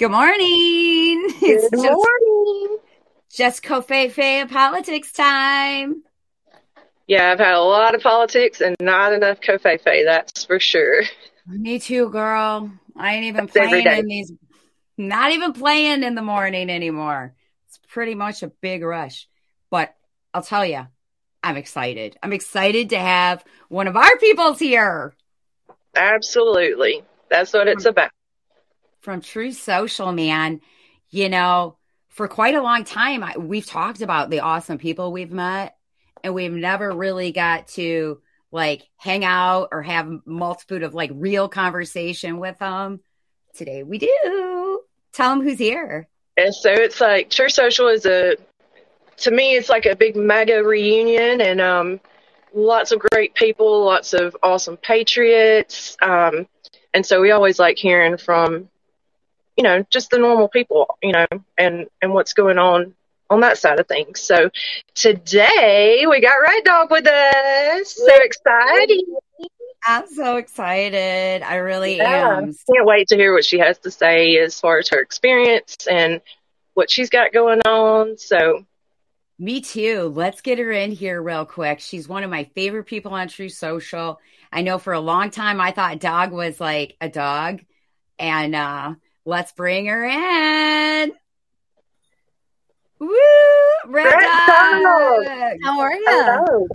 Good morning. Good it's morning. Just, Covfefe politics time. Yeah, I've had a lot of politics and not enough Covfefe, that's for sure. Me too, girl. I ain't even that's playing in these, not even playing in the morning anymore. It's pretty much a big rush. But I'll tell you, I'm excited. I'm excited to have one of our peoples here. Absolutely. That's what it's mm. about from Truth Social, man, you know, for quite a long time, I, we've talked about the awesome people we've met, and we've never really got to like hang out or have multitude of like real conversation with them. Today we do. Tell them who's here. And so it's like Truth Social is a, to me, it's like a big MAGA reunion, and um, lots of great people, lots of awesome patriots. Um, and so we always like hearing from you know, just the normal people, you know, and, and what's going on on that side of things. So today we got Rat Dog with us. So exciting. I'm so excited. I really yeah. am. Can't wait to hear what she has to say as far as her experience and what she's got going on. So me too. Let's get her in here real quick. She's one of my favorite people on Truth Social. I know for a long time I thought dog was like a dog. And uh Let's bring her in. Woo! Rat Dog. How are you?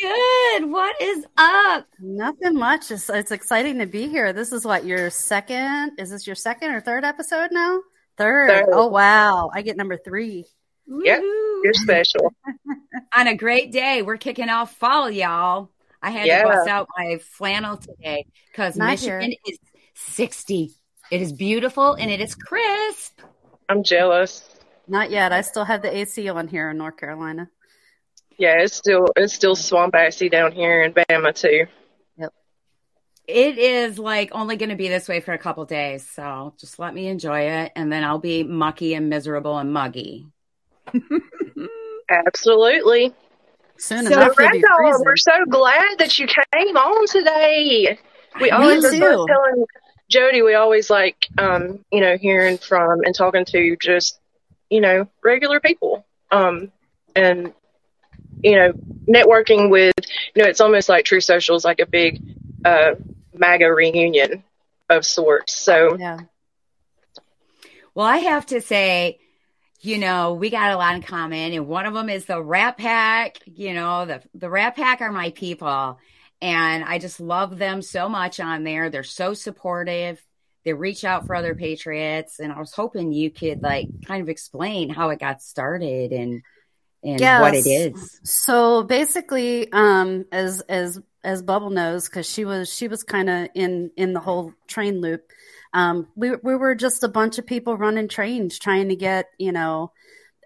Good. What is up? Nothing much. It's, it's exciting to be here. This is what your second. Is this your second or third episode now? Third. third. Oh wow! I get number three. Yep, you're special. On a great day, we're kicking off fall, y'all. I had yeah. to bust out my flannel today because Michigan here. is 60 it is beautiful and it is crisp. I'm jealous. Not yet. I still have the AC on here in North Carolina. Yeah, it's still it's still swamp assy down here in Bama too. Yep. It is like only going to be this way for a couple days, so just let me enjoy it, and then I'll be mucky and miserable and muggy. Absolutely. Soon so, enough, we're so glad that you came on today. We always are telling Jody, we always like, um, you know, hearing from and talking to just, you know, regular people. Um, and, you know, networking with, you know, it's almost like Truth Social is like a big, uh, MAGA reunion of sorts. So, yeah. Well, I have to say, you know, we got a lot in common, and one of them is the Rat Pack. You know, the the Rat Pack are my people. And I just love them so much on there. They're so supportive. They reach out for other patriots. And I was hoping you could like kind of explain how it got started and and yes. what it is. So basically, um, as as as Bubble knows, because she was she was kind of in in the whole train loop. Um, we we were just a bunch of people running trains, trying to get you know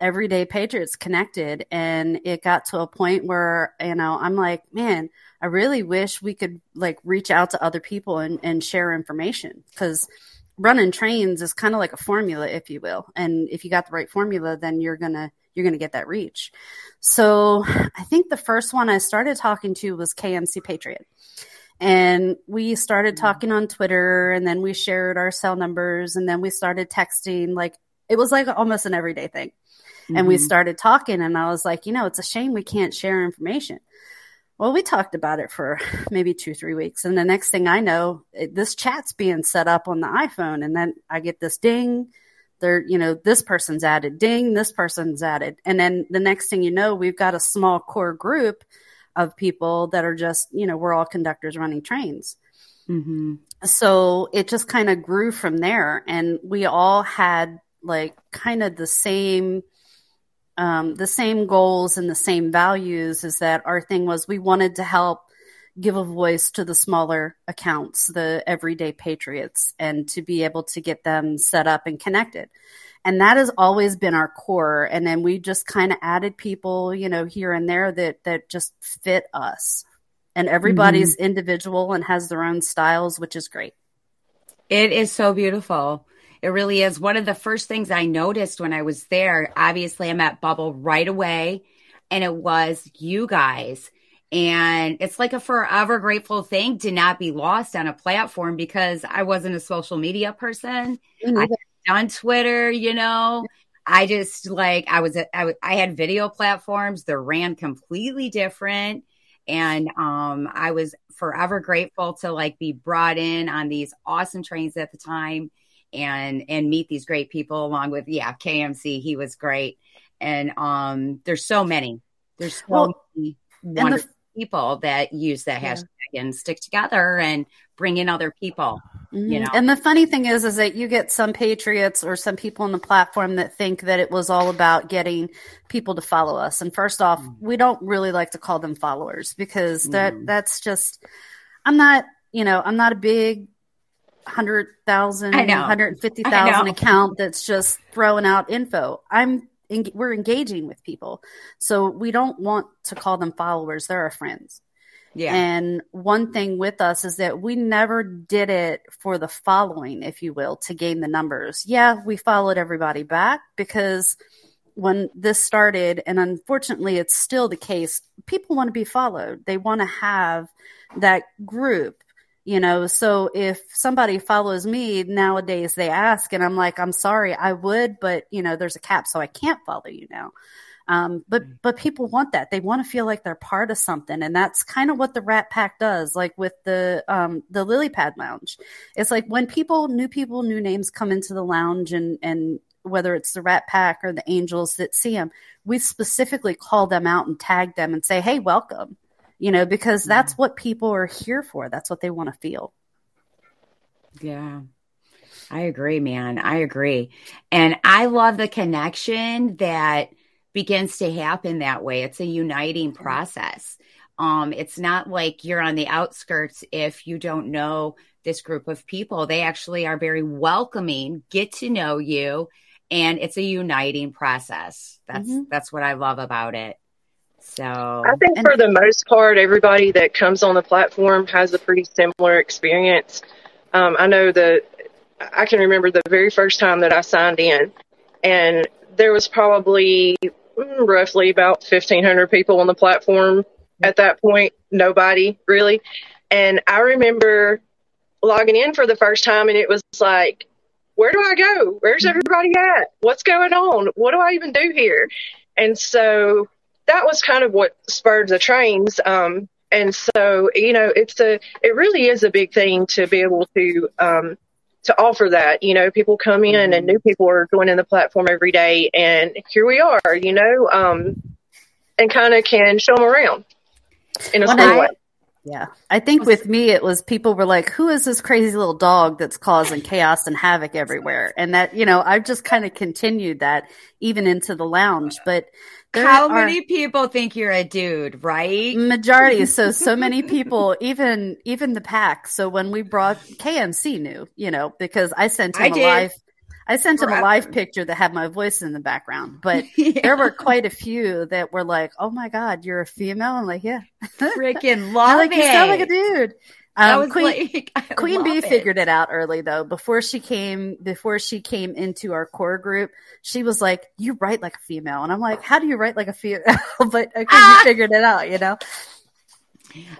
everyday patriots connected, and it got to a point where you know I'm like, man, I really wish we could like reach out to other people and, and share information because running trains is kind of like a formula, if you will. And if you got the right formula, then you're gonna you're gonna get that reach. So I think the first one I started talking to was KMC Patriot. And we started mm-hmm. talking on Twitter and then we shared our cell numbers and then we started texting. Like it was like almost an everyday thing. Mm-hmm. And we mm-hmm. started talking and I was like, you know, it's a shame we can't share information. Well, we talked about it for maybe two, three weeks. And the next thing I know, it, this chat's being set up on the iPhone. And then I get this ding. There, you know, this person's added, ding, this person's added. And then the next thing you know, we've got a small core group of people that are just, you know, we're all conductors running trains. Mm-hmm. So it just kind of grew from there. And we all had like kind of the same um, the same goals and the same values is that our thing was we wanted to help give a voice to the smaller accounts, the everyday patriots, and to be able to get them set up and connected. And that has always been our core. And then we just kind of added people, you know, here and there that that just fit us. And everybody's mm-hmm. individual and has their own styles, which is great. It is so beautiful. It really is. One of the first things I noticed when I was there, obviously, I met Bubble right away, and it was you guys. And it's like a forever grateful thing to not be lost on a platform because I wasn't a social media person. Mm-hmm. On Twitter, you know. I just like I was I, I had video platforms that ran completely different and um I was forever grateful to like be brought in on these awesome trains at the time and and meet these great people along with yeah KMC he was great and um there's so many there's so well, many wonderful the, people that use that yeah. hashtag and stick together and bring in other people mm-hmm. you know and the funny thing is is that you get some patriots or some people on the platform that think that it was all about getting people to follow us and first off mm. we don't really like to call them followers because that mm. that's just i'm not you know i'm not a big 100,000, 150,000 account that's just throwing out info. I'm we're engaging with people. So we don't want to call them followers. They're our friends. Yeah. And one thing with us is that we never did it for the following, if you will, to gain the numbers. Yeah, we followed everybody back because when this started, and unfortunately it's still the case, people want to be followed. They want to have that group you know so if somebody follows me nowadays they ask and i'm like i'm sorry i would but you know there's a cap so i can't follow you now. Um, but mm. but people want that. They want to feel like they're part of something and that's kind of what the rat pack does like with the um, the lily pad lounge. It's like when people new people new names come into the lounge and and whether it's the rat pack or the angels that see them we specifically call them out and tag them and say hey welcome you know, because that's what people are here for. That's what they want to feel. Yeah. I agree, man. I agree. And I love the connection that begins to happen that way. It's a uniting process. Um, it's not like you're on the outskirts if you don't know this group of people. They actually are very welcoming, get to know you, and it's a uniting process. That's mm-hmm. that's what I love about it. So I think and- for the most part, everybody that comes on the platform has a pretty similar experience. Um, I know that I can remember the very first time that I signed in, and there was probably mm, roughly about 1,500 people on the platform at that point. Nobody really. And I remember logging in for the first time, and it was like, where do I go? Where's mm-hmm. everybody at? What's going on? What do I even do here? And so that was kind of what spurred the trains. Um, and so, you know, it's a, it really is a big thing to be able to, um, to offer that, you know, people come in and new people are joining the platform every day and here we are, you know, um, and kind of can show them around in a small way. Yeah. I think with me, it was people were like, who is this crazy little dog that's causing chaos and havoc everywhere? And that, you know, I've just kind of continued that even into the lounge. But how many people think you're a dude, right? Majority. So, so many people, even, even the pack. So when we brought KMC knew, you know, because I sent him I a did. live, I sent him a live picture that had my voice in the background, but yeah. there were quite a few that were like, "Oh my god, you're a female!" I'm like, "Yeah, freaking love like, it." You sound like a dude. Um, Queen, like, Queen Bee it. figured it out early though. Before she came, before she came into our core group, she was like, "You write like a female," and I'm like, "How do you write like a female?" but because ah! you figured it out, you know.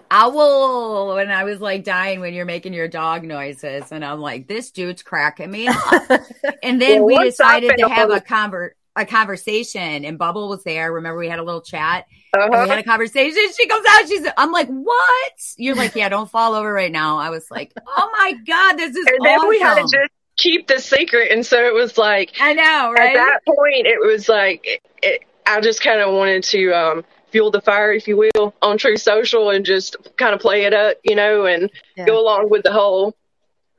Owl, and I was like dying when you're making your dog noises, and I'm like, "This dude's cracking me up." and then well, we decided to have a convert a conversation and Bubble was there. Remember we had a little chat uh-huh. we had a conversation. She comes out. She's, I'm like, what? You're like, yeah, don't fall over right now. I was like, oh my God, this is And then awesome. we had to just keep the secret. And so it was like, I know, right? At that point, it was like, it, it, I just kind of wanted to, um, fuel the fire, if you will, on Truth Social and just kind of play it up, you know, and yeah. go along with the whole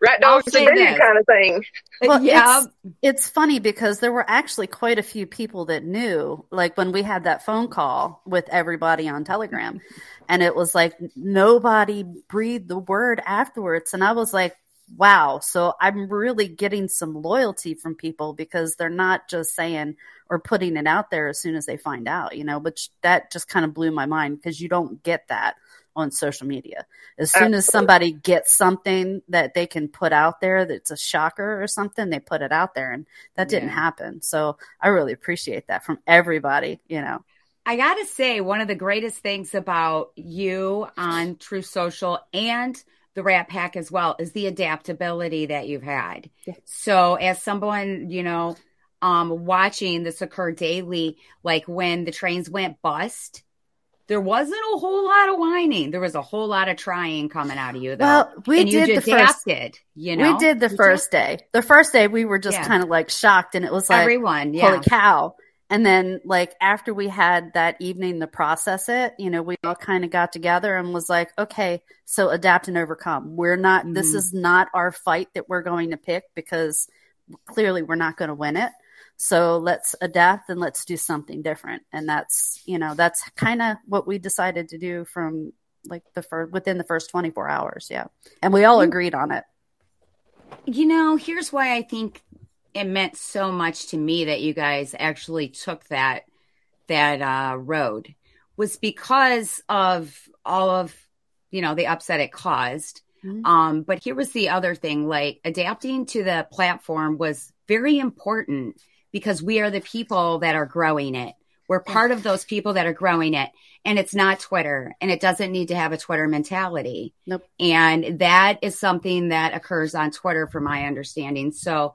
rat dogs and this. kind of thing. Well, yeah, it's, it's, funny because there were actually quite a few people that knew, like when we had that phone call with everybody on Telegram, and it was like nobody breathed the word afterwards, and I was like, wow. So I'm really getting some loyalty from people because they're not just saying or putting it out there as soon as they find out, you know. But that just kind of blew my mind because you don't get that on social media. As soon as somebody gets something that they can put out there that's a shocker or something, they put it out there. And that didn't yeah. happen. So I really appreciate that from everybody, you know. I got to say, one of the greatest things about you on Truth Social and the Rat Pack as well is the adaptability that you've had. Yeah. So as someone, you know, um, watching this occur daily, like when the trains went bust, there wasn't a whole lot of whining. There was a whole lot of trying coming out of you, though. Well, we and did you the first. You know, we did the you first day. The first day, we were just yeah. kind of like shocked, and it was like everyone, yeah. holy cow! And then, like after we had that evening to process it, you know, we all kind of got together and was like, okay, so adapt and overcome. We're not. Mm-hmm. This is not our fight that we're going to pick because clearly we're not going to win it. So let's adapt and let's do something different. And that's, you know, that's kind of what we decided to do from like the first, within the first 24 hours. Yeah. And we all agreed on it. You know, here's why I think it meant so much to me that you guys actually took that, that uh, road was because of all of, you know, the upset it caused. Mm-hmm. Um, but here was the other thing, like adapting to the platform was very important because we are the people that are growing it. We're part of those people that are growing it. And it's not Twitter and it doesn't need to have a Twitter mentality. Nope. And that is something that occurs on Twitter from my understanding. So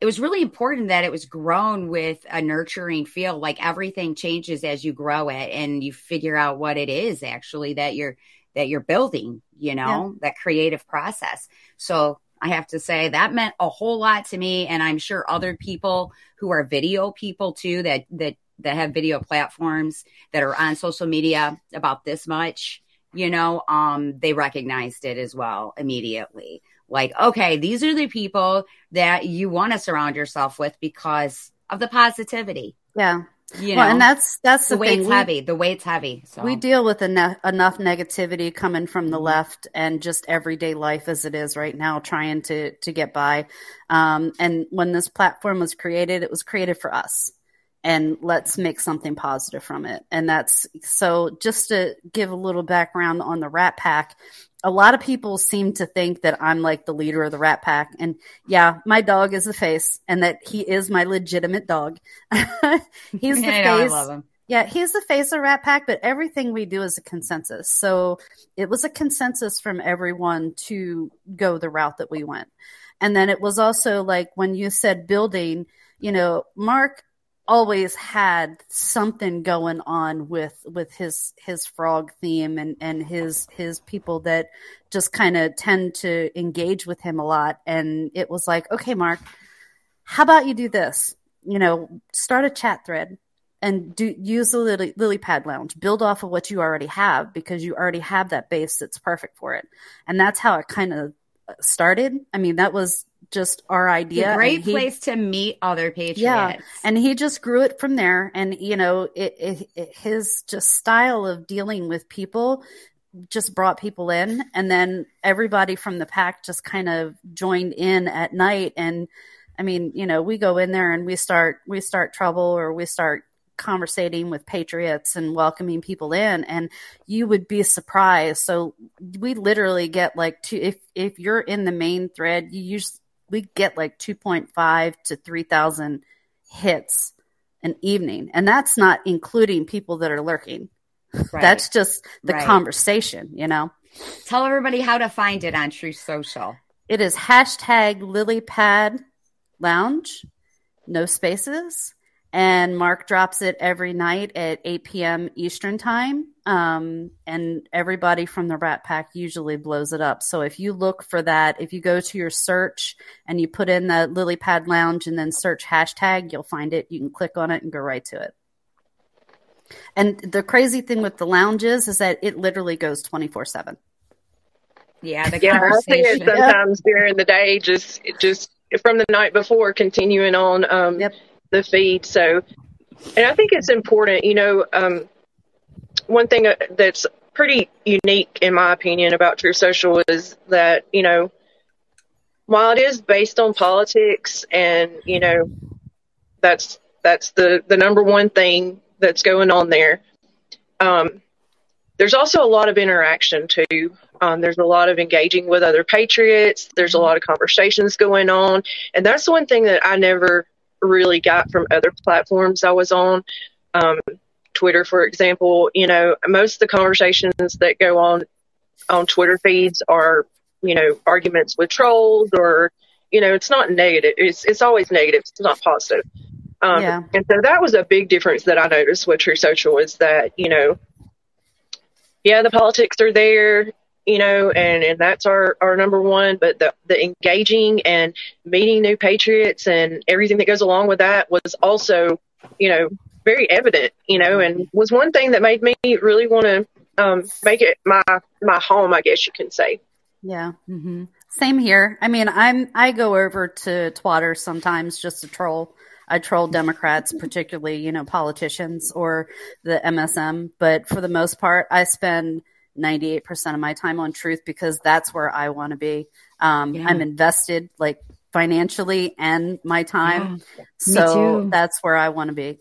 it was really important that it was grown with a nurturing feel. Like everything changes as you grow it and you figure out what it is actually that you're that you're building, you know, yeah. that creative process. So I have to say that meant a whole lot to me. And I'm sure other people who are video people too, that, that, that have video platforms that are on social media about this much, you know, um, they recognized it as well immediately. Like, okay, these are the people that you want to surround yourself with because of the positivity. Yeah. You well, know, and that's that's the, the weight's thing. heavy. The weight's heavy. So. We deal with enough negativity coming from the mm-hmm. left and just everyday life as it is right now, trying to to get by. Um, and when this platform was created, it was created for us and let's make something positive from it. And that's so just to give a little background on the Rat Pack, a lot of people seem to think that I'm like the leader of the Rat Pack. And yeah, my dog is the face and that he is my legitimate dog. he's the face. Yeah, he's the face of Rat Pack, but everything we do is a consensus. So it was a consensus from everyone to go the route that we went. And then it was also like when you said building, you know, Mark always had something going on with with his his frog theme and and his his people that just kind of tend to engage with him a lot. And it was like okay mark how about you do this? You know start a chat thread and do use the lily, lily pad lounge. Build off of what you already have because you already have that base that's perfect for it. And that's how it kind of started. I mean that was just our idea. great he, place to meet other patriots. Yeah, and he just grew it from there. And you know, it, it, it, his just style of dealing with people just brought people in, and then everybody from the pack just kind of joined in at night. And I mean, you know, we go in there and we start we start trouble or we start conversating with patriots and welcoming people in and you would be surprised so we literally get like two if if you're in the main thread you use we get like 2.5 to 3,000 hits an evening. And that's not including people that are lurking. Right. That's just the right. conversation, you know? Tell everybody how to find it on Truth Social. It is hashtag lilypad lounge, no spaces. And Mark drops it every night at 8 p.m. Eastern time. Um, and everybody from the Rat Pack usually blows it up. So if you look for that, if you go to your search and you put in the Lily Pad Lounge and then search hashtag, you'll find it. You can click on it and go right to it. And the crazy thing with the lounges is that it literally goes 24 7. Yeah, the yeah, I see it sometimes yep. during the day, just just from the night before, continuing on um, yep. The feed. So, and I think it's important, you know, um, one thing uh, that's pretty unique, in my opinion, about Truth Social is that, you know, while it is based on politics and, you know, that's, that's the, the number one thing that's going on there. Um, there's also a lot of interaction too. Um, there's a lot of engaging with other patriots. There's a lot of conversations going on. And that's one thing that I never really got from other platforms I was on. Um, Twitter, for example, you know, most of the conversations that go on on Twitter feeds are you know, arguments with trolls or, you know, it's not negative. It's, it's always negative. It's not positive. Um, Yeah. and so that was a big difference that I noticed with Truth Social is that, you know, yeah, the politics are there, you know, and, and that's our, our number one, but the, the engaging and meeting new patriots and everything that goes along with that was also, you know, very evident, you know, and was one thing that made me really want to um, make it my my home, I guess you can say. Yeah. hmm Same here. I mean, I'm I go over to Twitter sometimes just to troll. I troll Democrats, particularly you know politicians or the MSM. But for the most part, I spend 98 percent of my time on Truth because that's where I want to be. Um, Yeah. I'm invested like financially and my time, so too. that's where I want to be.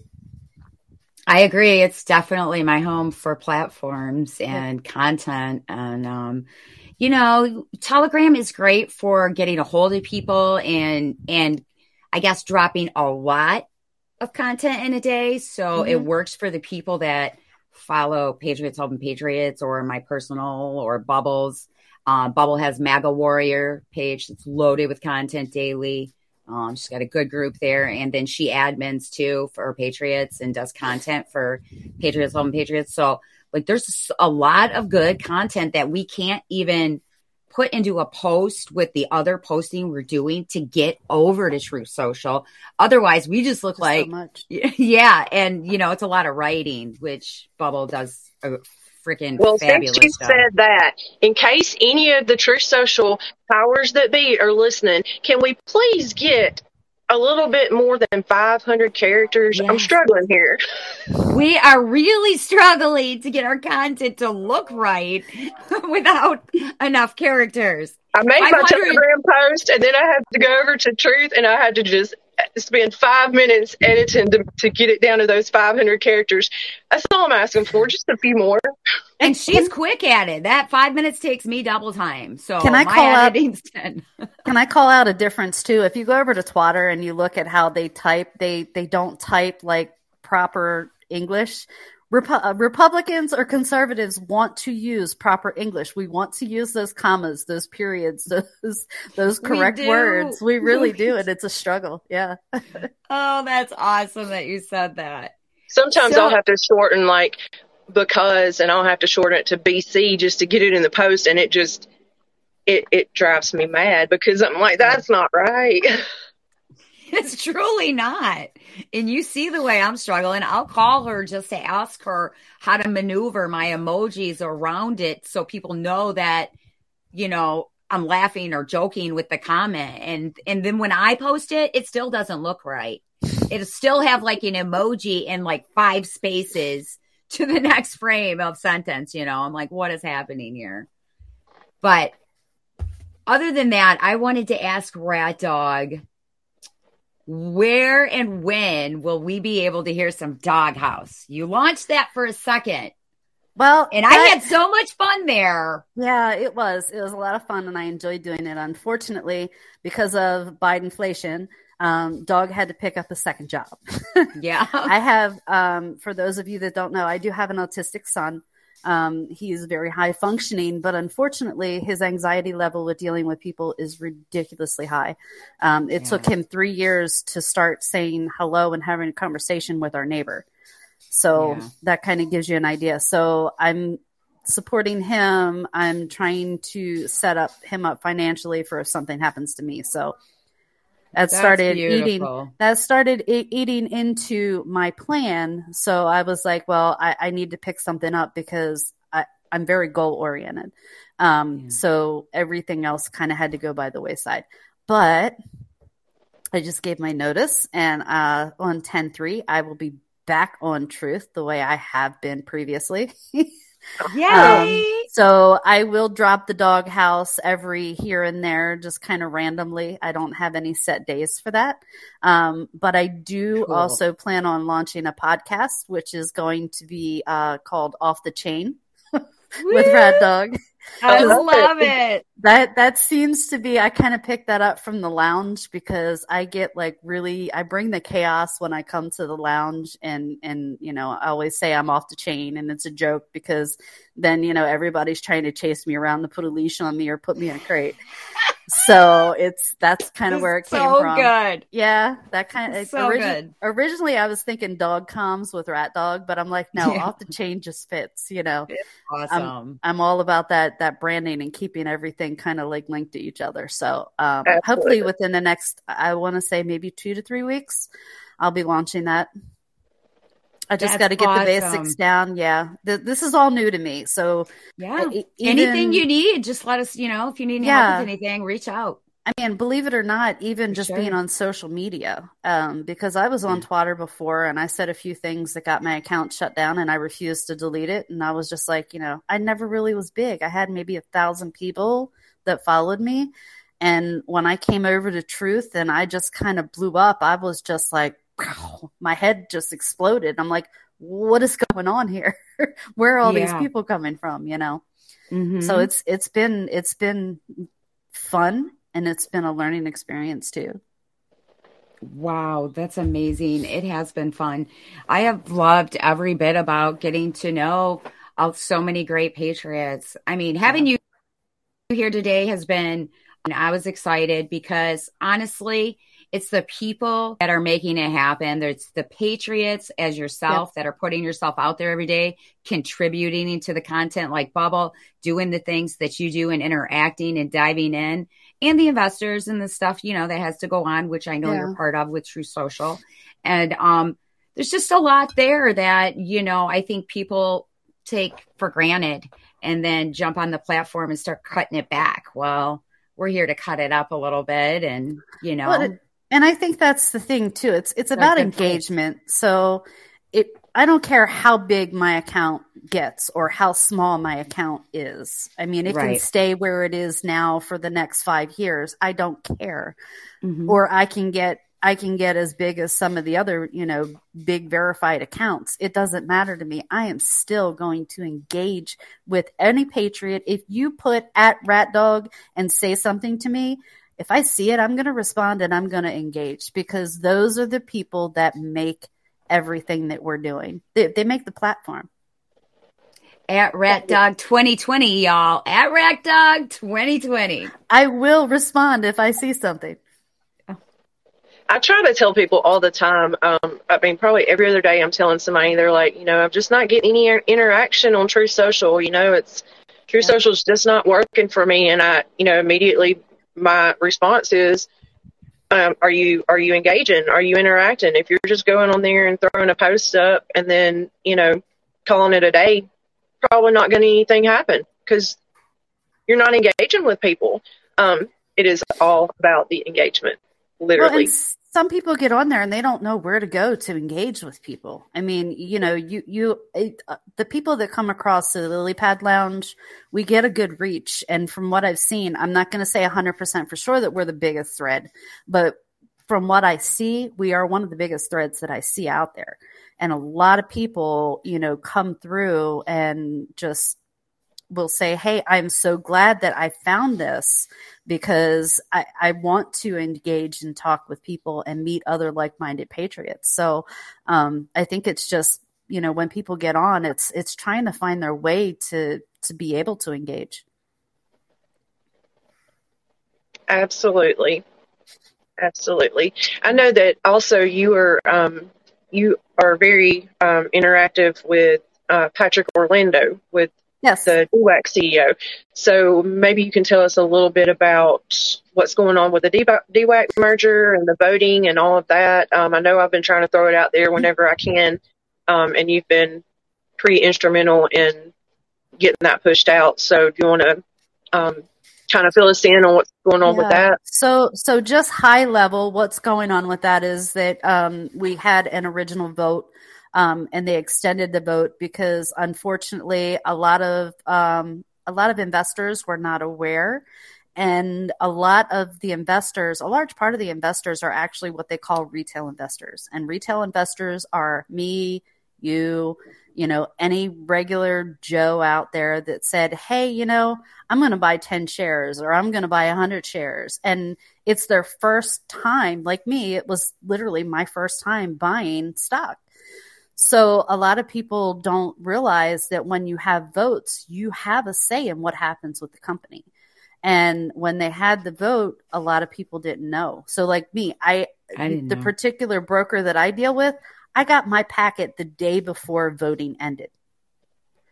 I agree. It's definitely my home for platforms and content. And, um, you know, Telegram is great for getting a hold of people and, and I guess dropping a lot of content in a day. So it Mhm. works for the people that follow Patriots Helping Patriots or my personal or Bubbles. Um, Bubble has MAGA Warrior page that's loaded with content daily. Um, she's got a good group there, and then she admins too for Patriots and does content for Patriots Home Patriots. So, like, there's a lot of good content that we can't even put into a post with the other posting we're doing to get over to Truth Social. Otherwise, we just look Just like so much. yeah, and you know, it's a lot of writing, which Bubble does a freaking Well, fabulous since you job. said that, in case any of the Truth Social powers that be are listening, can we please get a little bit more than 500 characters? I'm struggling here. we are really struggling to get our content to look right without enough characters. I made my 500 Telegram post, and then I had to go over to Truth, and I had to just spend five minutes editing to, to get it down to those 500 characters. That's all I'm asking for, just a few more. And she's quick at it. That five minutes takes me double time. So Can I my call out- editing's done. Can I call out a difference too? If you go over to Twitter and you look at how they type, they they don't type like proper English. Repu- uh, Republicans or conservatives want to use proper English. We want to use those commas, those periods, those those correct do. words. We really do, and it's a struggle. Yeah, Oh, that's awesome that you said that. Sometimes So- I'll have to shorten like because, and I'll have to shorten it to BC just to get it in the post, and it just it it drives me mad because I'm like, that's not right. It's truly not. And you see the way I'm struggling. I'll call her just to ask her how to maneuver my emojis around it so people know that, you know, I'm laughing or joking with the comment. And and then when I post it, it still doesn't look right. It'll still have like an emoji and like five spaces to the next frame of sentence, you know. I'm like, what is happening here? But other than that, I wanted to ask Rat Dog where and when will we be able to hear some Doghouse? You launched that for a second, well, and I that- had so much fun there. Yeah, it was. It was a lot of fun, and I enjoyed doing it. Unfortunately, because of Biden inflation, um, Dog had to pick up a second job. Yeah. I have, um, for those of you that don't know, I do have an autistic son. Um, he's very high functioning, but unfortunately, his anxiety level with dealing with people is ridiculously high. Um, it Yeah. took him three years to start saying hello and having a conversation with our neighbor. So Yeah. that kind of gives you an idea. So I'm supporting him. I'm trying to set up him up financially for if something happens to me. So that That's started eating that started e- eating into my plan. So I was like, well, I, I need to pick something up because I, I'm very goal oriented. Um, Yeah. So everything else kind of had to go by the wayside. But I just gave my notice, and uh, on 10 3, I will be back on truth the way I have been previously. Yay. Um, so I will drop the doghouse every here and there, just kind of randomly. I don't have any set days for that. Um, but I do Cool. also plan on launching a podcast, which is going to be uh, called Off the Chain with Rat Dog. I love it. That that seems to be I kind of picked that up from the lounge because I get like really I bring the chaos when I come to the lounge and and you know, I always say I'm off the chain and it's a joke because then, you know, everybody's trying to chase me around to put a leash on me or put me in a crate so it's that's kind of where it came so from. good. Yeah, that kind of so origi- good. Originally, I was thinking dog comms with rat dog, but I'm like, no, Yeah. off the just fits. You know, Awesome. I'm all about that that branding and keeping everything kind of like linked to each other. So um, hopefully within the next, I want to say maybe two to three weeks, I'll be launching that. I just got to get the basics down. Yeah, Th- this is all new to me, so yeah. e- Anything you need, just let us, you know, if you need Yeah. help with anything, reach out. I mean, believe it or not, even For just sure. being on social media, um, because I was on Twitter before and I said a few things that got my account shut down and I refused to delete it. And I was just like, you know, I never really was big. I had maybe a thousand people that followed me. And when I came over to Truth and I just kind of blew up, I was just like, my head just exploded. I'm like, what is going on here? Where are all these people coming from? You know? Mhm. So it's it's been it's been fun and it's been a learning experience too. Wow, that's amazing. It has been fun. I have loved every bit about getting to know uh, so many great patriots. I mean, having you here today has been, and I was excited because honestly, it's the people that are making it happen. There's the patriots as yourself that are putting yourself out there every day, contributing into the content like Bubble, doing the things that you do and interacting and diving in and the investors and the stuff, you know, that has to go on, which I know Yeah. you're part of with Truth Social. And um, there's just a lot there that, you know, I think people take for granted and then jump on the platform and start cutting it back. Well, we're here to cut it up a little bit and, you know, Well, and I think that's the thing too. It's it's about engagement. So it I don't care how big my account gets or how small my account is. I mean, it can stay where it is now for the next 5 years. I don't care. Mhm. or I can get I can get as big as some of the other, you know, big verified accounts. It doesn't matter to me. I am still going to engage with any patriot. If you put at rat dog and say something to me, if I see it, I'm going to respond and I'm going to engage because those are the people that make everything that we're doing. They, they make the platform. at Rat Dog 2020, y'all. At Rat Dog 2020. I will respond if I see something. I try to tell people all the time. Um, I mean, probably every other day, I'm telling somebody they're like, you know, I'm just not getting any interaction on Truth Social. You know, it's Truth Social's just not working for me, and I, you know, immediately my response is, um, are you are you engaging? Are you interacting? If you're just going on there and throwing a post up and then you know calling it a day, probably not going to anything happen because you're not engaging with people. Um, it is all about the engagement, literally. s- some people get on there and they don't know where to go to engage with people. I mean, you know, you you it, uh, the people that come across the Lily Pad Lounge, we get a good reach. And from what I've seen, I'm not going to say 100% for sure that we're the biggest thread, but from what I see, we are one of the biggest threads that I see out there. And a lot of people, you know, come through and just will say, Hey, I'm so glad that I found this because I, I want to engage and talk with people and meet other like minded patriots. So um, I think it's just, you know, when people get on, it's it's trying to find their way to to be able to engage. Absolutely. Absolutely. I know that also you are um, you are very um, interactive with uh, Patrick Orlando with Yes. the DWAC CEO. So maybe you can tell us a little bit about what's going on with the DWAC merger and the voting and all of that. Um, I know I've been trying to throw it out there whenever I can, um, and you've been pretty instrumental in getting that pushed out. So do you want to um, kind of fill us in on what's going on with that? So, so just high level, what's going on with that is that um, we had an original vote, um, and they extended the vote because, unfortunately, a lot of um, a lot of investors were not aware, and a lot of the investors, a large part of the investors, are actually what they call retail investors, and retail investors are me, you, you know, any regular Joe out there that said, Hey, you know, I'm going to buy 10 shares or I'm going to buy 100 shares. And it's their first time, like me, it was literally my first time buying stock. So a lot of people don't realize that when you have votes, you have a say in what happens with the company. And when they had the vote, a lot of people didn't know. So like me, I, I the know. particular broker that I deal with, I got my packet the day before voting ended.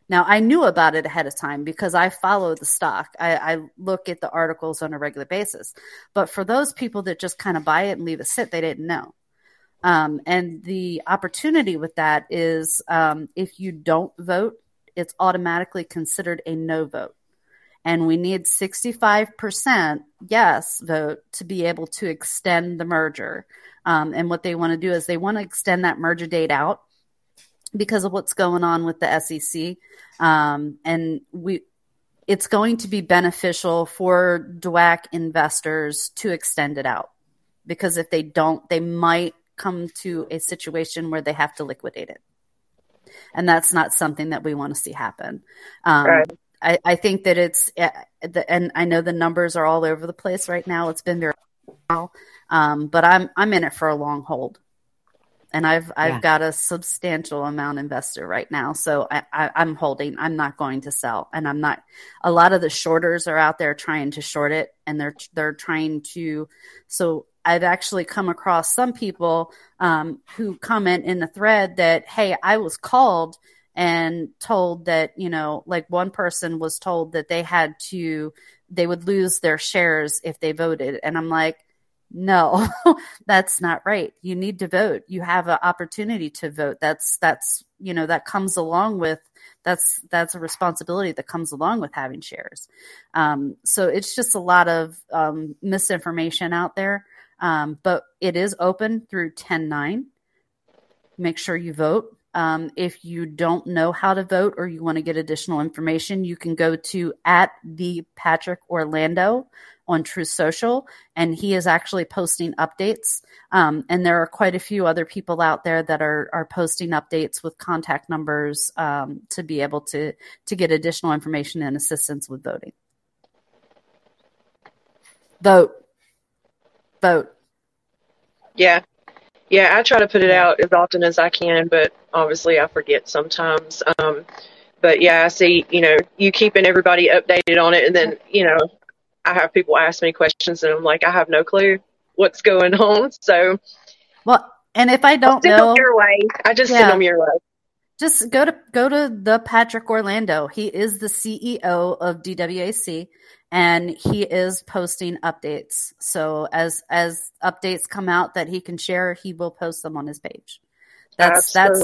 Now I knew about it ahead of time because I follow the stock. I, I, look at the articles on a regular basis. But for those people that just kind of buy it and leave it sit, they didn't know. Um, and the opportunity with that is um, if you don't vote, it's automatically considered a no vote. And we need 65% yes vote to be able to extend the merger. Um, and what they want to do is they want to extend that merger date out because of what's going on with the SEC. Um, and we, it's going to be beneficial for DWAC investors to extend it out because if they don't, they might come to a situation where they have to liquidate it. And that's not something that we want to see happen. Um, Right. I, I think that it's, uh, and I know the numbers are all over the place right now. It's been very well, um, but I'm I'm in it for a long hold, and I've I've Yeah. got a substantial amount investor right now. So I, I, I'm holding. I'm not going to sell, and I'm not. A lot of the shorters are out there trying to short it, and they're they're trying to. So I've actually come across some people um, who comment in the thread that, hey, I was called and told that, you know, like one person was told that they had to, they would lose their shares if they voted. And I'm like, no, that's not right. You need to vote. You have an opportunity to vote. That's, that's, you know, that comes along with, that's, that's a responsibility that comes along with having shares. Um, so it's just a lot of um, misinformation out there. Um, but it is open through 10 9. Make sure you vote. Um, if you don't know how to vote or you want to get additional information, you can go to at the Patrick Orlando on Truth Social, and he is actually posting updates. Um, and there are quite a few other people out there that are are posting updates with contact numbers um, to be able to to get additional information and assistance with voting. Vote, vote. Yeah. Yeah, I try to put it out as often as I can, but obviously I forget sometimes. Um, but yeah, I see, you know, you keeping everybody updated on it. And then, you know, I have people ask me questions and I'm like, I have no clue what's going on. So Well, and if I don't send know, your way. I just Yeah. send them your way. Just go to go to the Patrick Orlando. He is the CEO of DWAC and he is posting updates. So as as updates come out that he can share, he will post them on his page. That's that's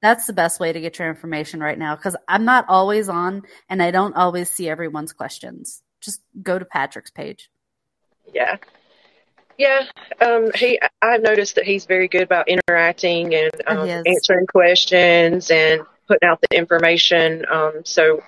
that's the best way to get your information right now cuz I'm not always on and I don't always see everyone's questions. Just go to Patrick's page. Yeah. Yeah, um, he. I've noticed that he's very good about interacting and um, answering questions and putting out the information. Um, so,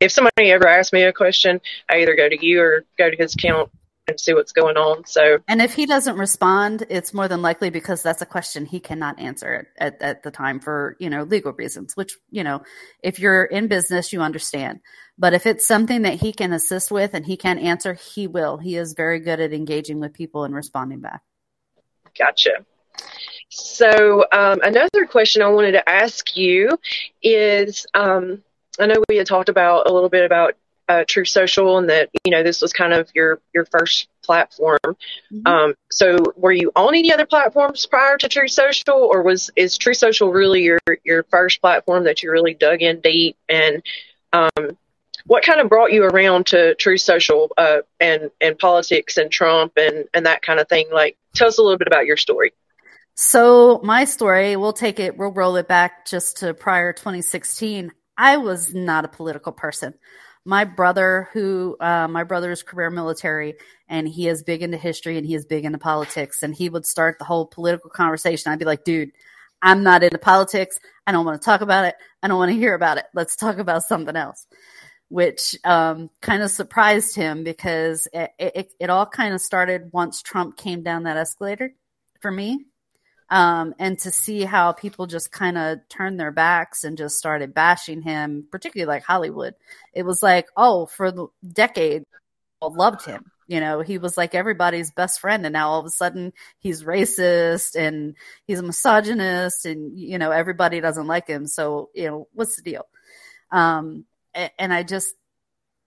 if somebody ever asks me a question, I either go to you or go to his account and see what's going on. So, And if he doesn't respond, it's more than likely because that's a question he cannot answer at, at the time for, you know, legal reasons, which, you know, if you're in business, you understand. But if it's something that he can assist with and he can answer, he will. He is very good at engaging with people and responding back. Gotcha. So, um, another question I wanted to ask you is um, I know we had talked about a little bit about uh, Truth Social and that, you know, this was kind of your, your first platform. Mhm. Um, so, were you on any other platforms prior to Truth Social, or was is Truth Social really your, your first platform that you really dug in deep? And um, what kind of brought you around to Truth Social uh, and, and politics and Trump and, and that kind of thing? Like, tell us a little bit about your story. So my story, we'll take it, we'll roll it back just to prior 2016. I was not a political person. My brother, who uh, my brother is career military, and he is big into history and he is big into politics, and he would start the whole political conversation. I'd be like, dude, I'm not into politics. I don't want to talk about it. I don't want to hear about it. Let's talk about something else. Which um, kind of surprised him because it, it, it all kind of started once Trump came down that escalator for me Um, and to see how people just kind of turned their backs and just started bashing him, particularly like Hollywood. It was like, oh, for the decade, loved him. You know, he was like everybody's best friend, and now all of a sudden he's racist and he's a misogynist, and you know everybody doesn't like him. So you know, what's the deal? Um, and I just,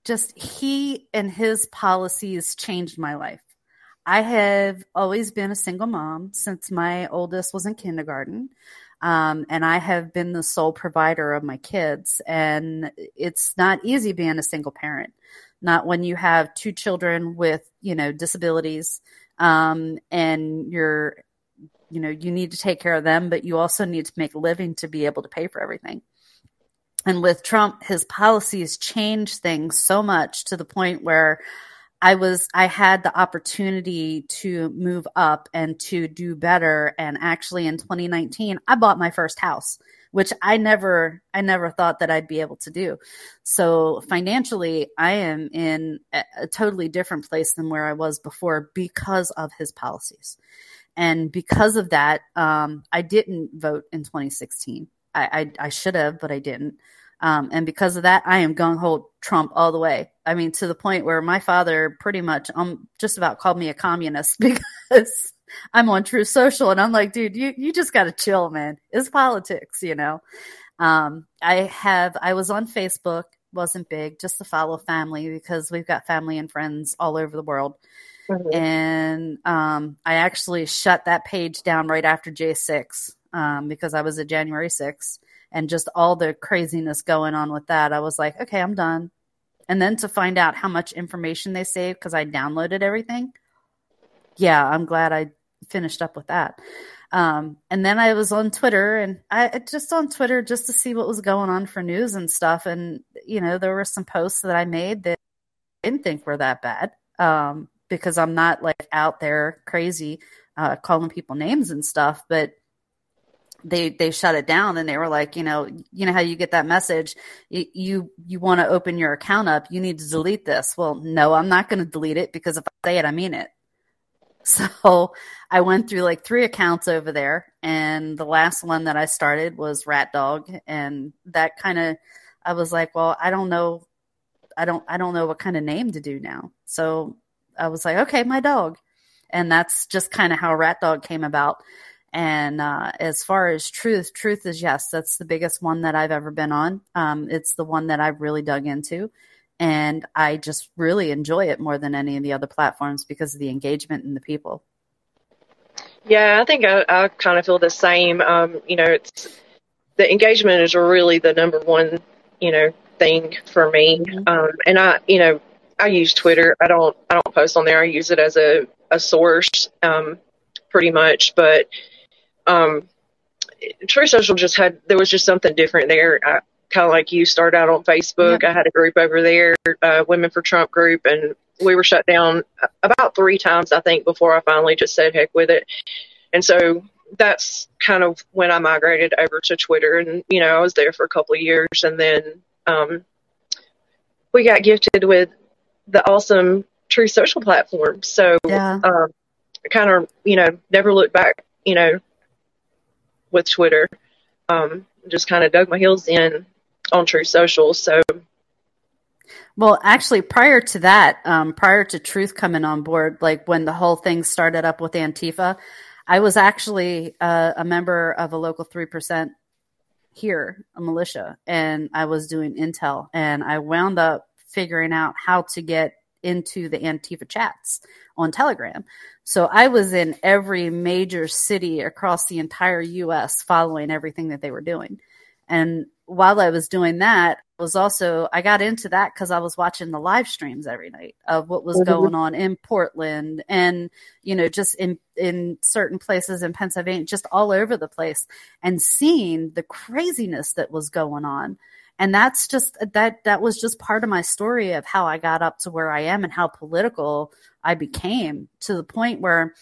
just he and his policies changed my life. I have always been a single mom since my oldest was in kindergarten. Um, and I have been the sole provider of my kids. And it's not easy being a single parent, not when you have two children with, you know, disabilities. Um, and you're, you know, you need to take care of them, but you also need to make a living to be able to pay for everything. And with Trump, his policies changed things so much to the point where I was I had the opportunity to move up and to do better and actually in 2019 I bought my first house which I never I never thought that I'd be able to do. So financially I am in a, a totally different place than where I was before because of his policies. And because of that um, I didn't vote in 2016. I, I, I should have, but I didn't. Um, and because of that, I am gung ho Trump all the way. I mean, to the point where my father pretty much um just about called me a communist because I'm on Truth Social, and I'm like, dude, you you just got to chill, man. It's politics, you know. Um, I have I was on Facebook, wasn't big, just to follow family because we've got family and friends all over the world. Mm-hmm. And um, I actually shut that page down right after J6 um, because I was a January 6th and just all the craziness going on with that, I was like, okay, I'm done. And then to find out how much information they saved because I downloaded everything, yeah, I'm glad I finished up with that. Um, and then I was on Twitter and I just on Twitter just to see what was going on for news and stuff. And, you know, there were some posts that I made that I didn't think were that bad um, because I'm not like out there crazy uh, calling people names and stuff. But they they shut it down and they were like you know you know how you get that message you you, want to open your account up you need to delete this. Well no i'm not going to delete it because if i say it i mean it. So i went through like three accounts over there and the last one that i started was rat dog and that kind of i was like well i don't know i don't i don't know what kind of name to do now. So i was like okay my dog. And that's just kind of how rat dog came about and uh, as far as truth, truth is yes, that's the biggest one that I've ever been on. Um, it's the one that I've really dug into. And I just really enjoy it more than any of the other platforms because of the engagement and the people. Yeah, I think I, I kind of feel the same. Um, you know, it's the engagement is really the number one, you know, thing for me. Mm-hmm. Um, and I, you know, I use Twitter. I don't, I don't post on there. I use it as a, a source, um, pretty much. But um, Truth Social just had there was just something different there. I, kind of like you started out on Facebook. I had a group over there, uh, Women for Trump group, and we were shut down about three times, I think, before I finally just said heck with it. And so that's kind of when I migrated over to Twitter, and you know I was there for a couple of years, and then um, we got gifted with the awesome Truth Social platform. So yeah. um, kind of you know never looked back, you know, with Twitter. Um, just kind of dug my heels in on Truth Social. So, well, actually, prior to that, um, prior to Truth coming on board, like when the whole thing started up with Antifa, I was actually uh, a member of a local three percent here, a militia, and I was doing intel, and I wound up figuring out how to get into the Antifa chats on Telegram. So I was in every major city across the entire US following everything that they were doing. And while I was doing that, was also I got into that because I was watching the live streams every night of what was mm-hmm. going on in Portland and you know just in in certain places in Pennsylvania, just all over the place, and seeing the craziness that was going on and that's just that that was just part of my story of how I got up to where I am and how political I became to the point where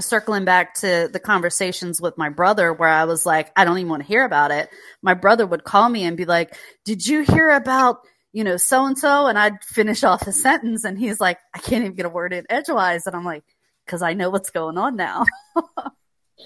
circling back to the conversations with my brother where I was like I don't even want to hear about it. My brother would call me and be like did you hear about you know so and so and I'd finish off a sentence and he's like I can't even get a word in edgewise. And I'm like cuz I know what's going on now.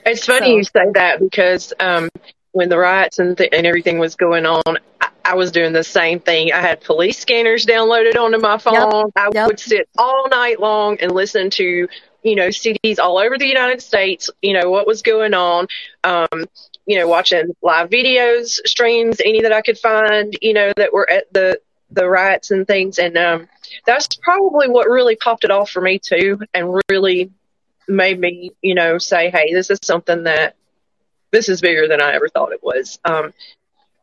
It's funny So- you say that because um, when the riots and, th- and everything was going on, I, I was doing the same thing. I had police scanners downloaded onto my phone. I Yep. would sit all night long and listen to, you know, CDs all over the United States, you know, what was going on. Um, you know, watching live videos, streams, any that I could find, you know, that were at the, the riots and things. And um, that's probably what really popped it off for me too and really made me, you know, say, hey, this is something that this is bigger than I ever thought it was. Um,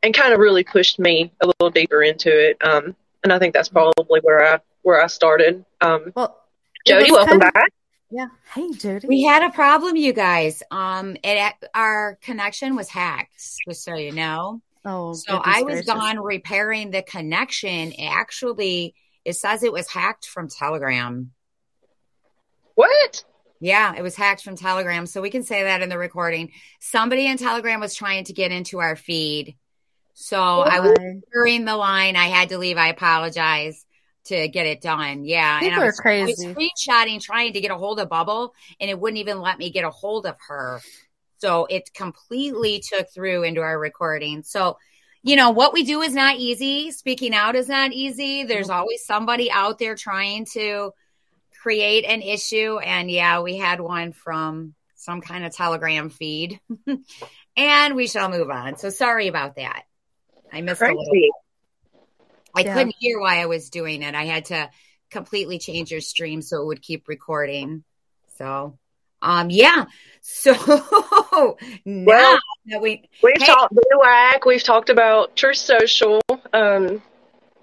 and kind of really pushed me a little deeper into it. Um, and I think that's probably where I where I started. Um, Well, Jody, welcome kind of- back. Yeah. Hey, Jody. We had a problem, you guys. Um, it our connection was hacked, just so you know. oh, So I was gracious. gone repairing the connection. Actually, it says it was hacked from Telegram. What? Yeah, it was hacked from Telegram. So we can say that in the recording. Somebody in Telegram was trying to get into our feed. So oh, I was during the line. I had to leave. I apologize to get it done. Yeah. People I are was, I crazy. was screenshotting trying to get a hold of Bubble and it wouldn't even let me get a hold of her. So it completely took through into our recording. So, you know, what we do is not easy. Speaking out is not easy. There's mm-hmm. always somebody out there trying to create an issue. And yeah, we had one from some kind of telegram feed. and we shall move on. So sorry about that. I missed a little. I Yeah. couldn't hear why I was doing it. I had to completely change your stream so it would keep recording. So, um, yeah. So now Well, that we, We've Hey. talked DWAC. We've talked about Truth Social. Um,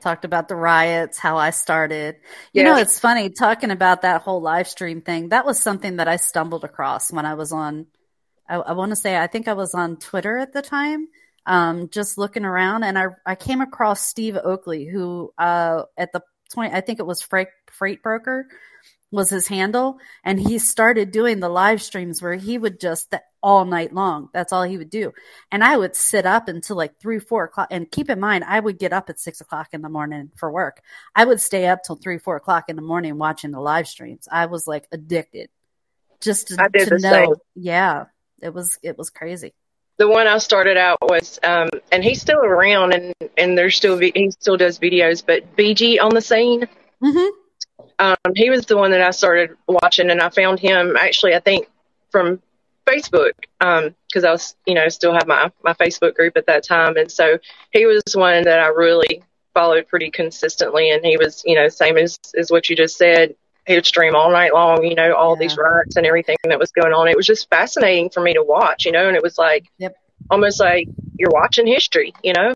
talked about the riots, how I started. You Yeah. know, it's funny talking about that whole live stream thing. That was something that I stumbled across when I was on, I, I want to say, I think I was on Twitter at the time, um, just looking around and I, I came across Steve Oakley, who, uh, at the point, I think it was Freight, Freight Broker was his handle. And he started doing the live streams where he would just that all night long. That's all he would do. And I would sit up until like three, four o'clock. And keep in mind, I would get up at six o'clock in the morning for work. I would stay up till three, four o'clock in the morning watching the live streams. I was like addicted just to, I did to the know. same. Yeah, it was, it was crazy. the one I started out was, um, and he's still around, and and there's still he still does videos, but BG on the scene. hmm Um, he was the one that I started watching, and I found him actually, I think, from Facebook, because I was, you know, still have my my Facebook group at that time, and so he was one that I really followed pretty consistently, and he was, you know, same as as what you just said. He would stream all night long, you know, all Yeah. these riots and everything that was going on. It was just fascinating for me to watch, you know, and it was like Yep. almost like you're watching history, you know.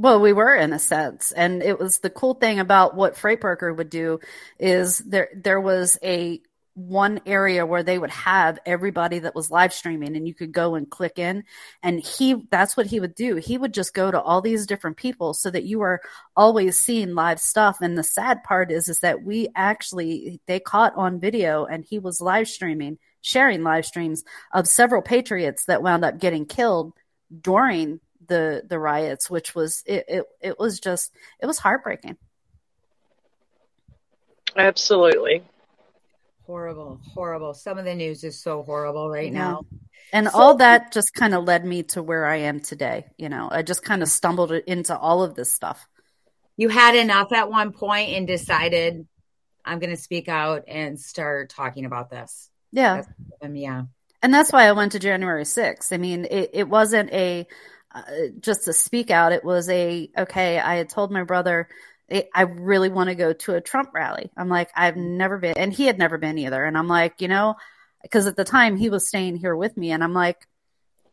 Well, we were in a sense, and it was the cool thing about what Freight Broker would do is there there was a one area where they would have everybody that was live streaming and you could go and click in. And he that's what he would do. He would just go to all these different people so that you are always seeing live stuff. And the sad part is is that we actually they caught on video and he was live streaming sharing live streams of several patriots that wound up getting killed during the the riots which was it it, it was just it was heartbreaking Absolutely. horrible, horrible. Some of the news is so horrible right Yeah. now. and So- all that just kind of led me to where I am today you know I just kind of stumbled into all of this stuff You had enough at one point and decided, I'm going to speak out and start talking about this. yeah Um, yeah. and that's why I went to January 6th. I mean, it, it wasn't a uh, just to speak out. It was a okay. I had told my brother I I really want to go to a Trump rally. I'm like, I've never been, and he had never been either. And I'm like, you know, because at the time he was staying here with me, and I'm like,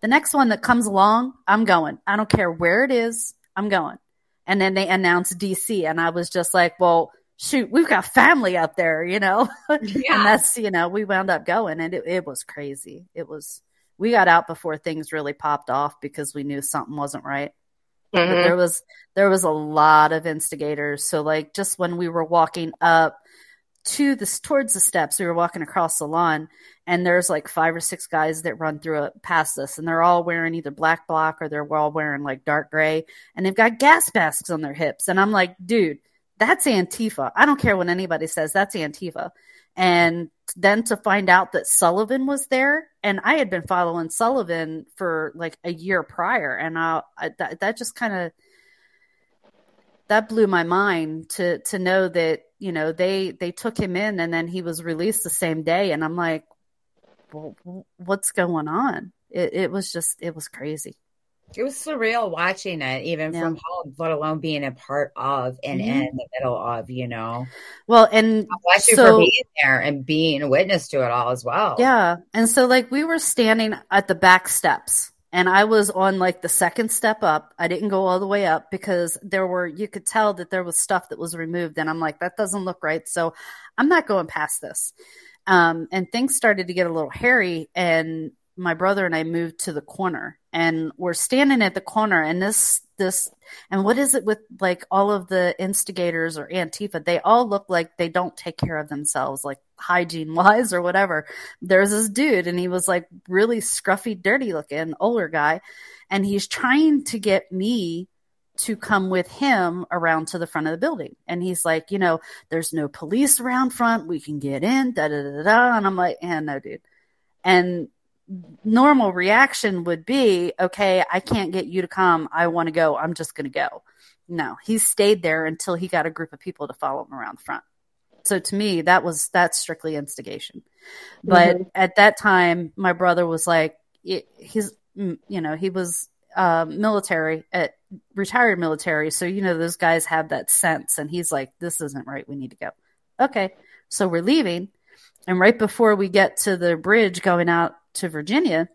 the next one that comes along, I'm going. I don't care where it is, I'm going. And then they announced DC, and I was just like, well, shoot, we've got family up there, you know. Yeah. and that's you know we wound up going and it, it was crazy it was we got out before things really popped off because we knew something wasn't right. But Mhm. there was there was a lot of instigators. So like just when we were walking up to this towards the steps we were walking across the lawn and there's like five or six guys that run through it past us and they're all wearing either black bloc or they're all wearing like dark gray and they've got gas masks on their hips. And i'm like dude that's antifa. I don't care what anybody says that's antifa. And then to find out that sullivan was there and I had been following Sullivan for like a year prior, and I, I that, that just kind of that blew my mind to to know that you know they they took him in and then he was released the same day, and I'm like, well, what's going on? It, it was just it was crazy. It was surreal watching it, even yeah. from home, let alone being a part of and mm-hmm. in the middle of, you know. Well, and bless you so, for being there and being a witness to it all as well. Yeah. And so, like, we were standing at the back steps, and I was on like the second step up. I didn't go all the way up because there were, you could tell that there was stuff that was removed. And I'm like, that doesn't look right. So I'm not going past this. Um, and things started to get a little hairy. And my brother and I moved to the corner and we're standing at the corner and this this and what is it with like all of the instigators or Antifa? They all look like they don't take care of themselves, like hygiene wise or whatever. There's this dude and he was like really scruffy, dirty looking, older guy, and he's trying to get me to come with him around to the front of the building. And he's like, you know, there's no police around front. We can get in, da da da da. And I'm like, and no, dude. And normal reaction would be, okay, I can't get you to come. I want to go. I'm just going to go. No, he stayed there until he got a group of people to follow him around the front. So to me, that was that's strictly instigation. But mm-hmm. at that time, my brother was like, he's, you know, he was uh, military at retired military, so you know those guys have that sense, and he's like, this isn't right. We need to go. Okay, so we're leaving, and right before we get to the bridge going out to Virginia,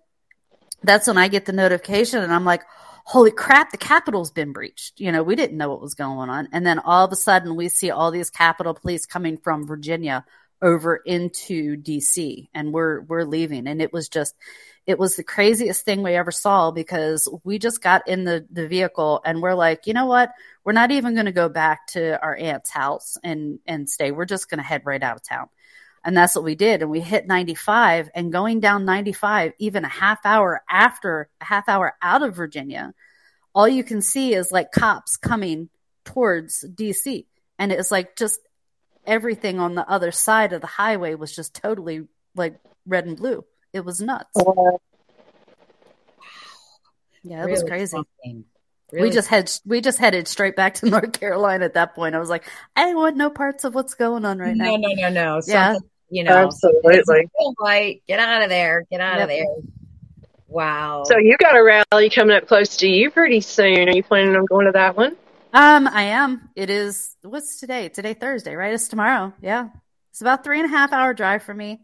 that's when I get the notification and I'm like, holy crap, the Capitol's been breached. You know, we didn't know what was going on. And then all of a sudden we see all these Capitol police coming from Virginia over into DC and we're we're leaving. And it was just it was the craziest thing we ever saw because we just got in the, the vehicle and we're like, you know what? We're not even going to go back to our aunt's house and, and stay. We're just going to head right out of town. And that's what we did. And we hit 95 and going down 95, even a half hour after a half hour out of Virginia, all you can see is like cops coming towards DC. And it's like just everything on the other side of the highway was just totally like red and blue. It was nuts. yeah, it really was crazy. Really? We just had we just headed straight back to North Carolina at that point. I was like, I want no parts of what's going on right now. No, no, no, no. yeah, you know, absolutely. Light, get out of there, get out yep. of there. Wow. So you got a rally coming up close to you pretty soon. Are you planning on going to that one? Um, I am. It is. What's today? Today Thursday, right? It's tomorrow. Yeah, it's about three and a half hour drive for me.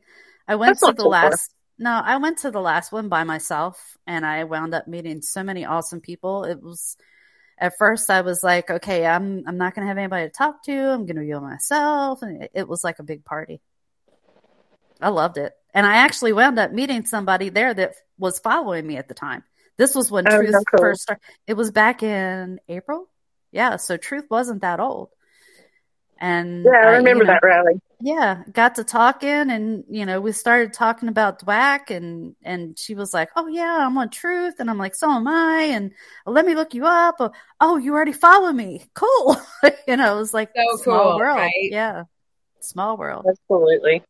I went That's to the last. Far. No, I went to the last one by myself, and I wound up meeting so many awesome people. It was at first I was like, okay, I'm I'm not gonna have anybody to talk to. I'm gonna be by myself, and it, it was like a big party. I loved it. And I actually wound up meeting somebody there that was following me at the time. This was when oh, Truth cool. first started. It was back in April. Yeah, so Truth wasn't that old. And yeah, I remember I, you know, that rally. Yeah, got to talking, and you know, we started talking about DWAC, and and she was like, "Oh yeah, I'm on Truth," and I'm like, "So am I," and oh, let me look you up. Oh, you already follow me. Cool. you know, it was like so small cool, world. Right? Yeah, small world. Absolutely.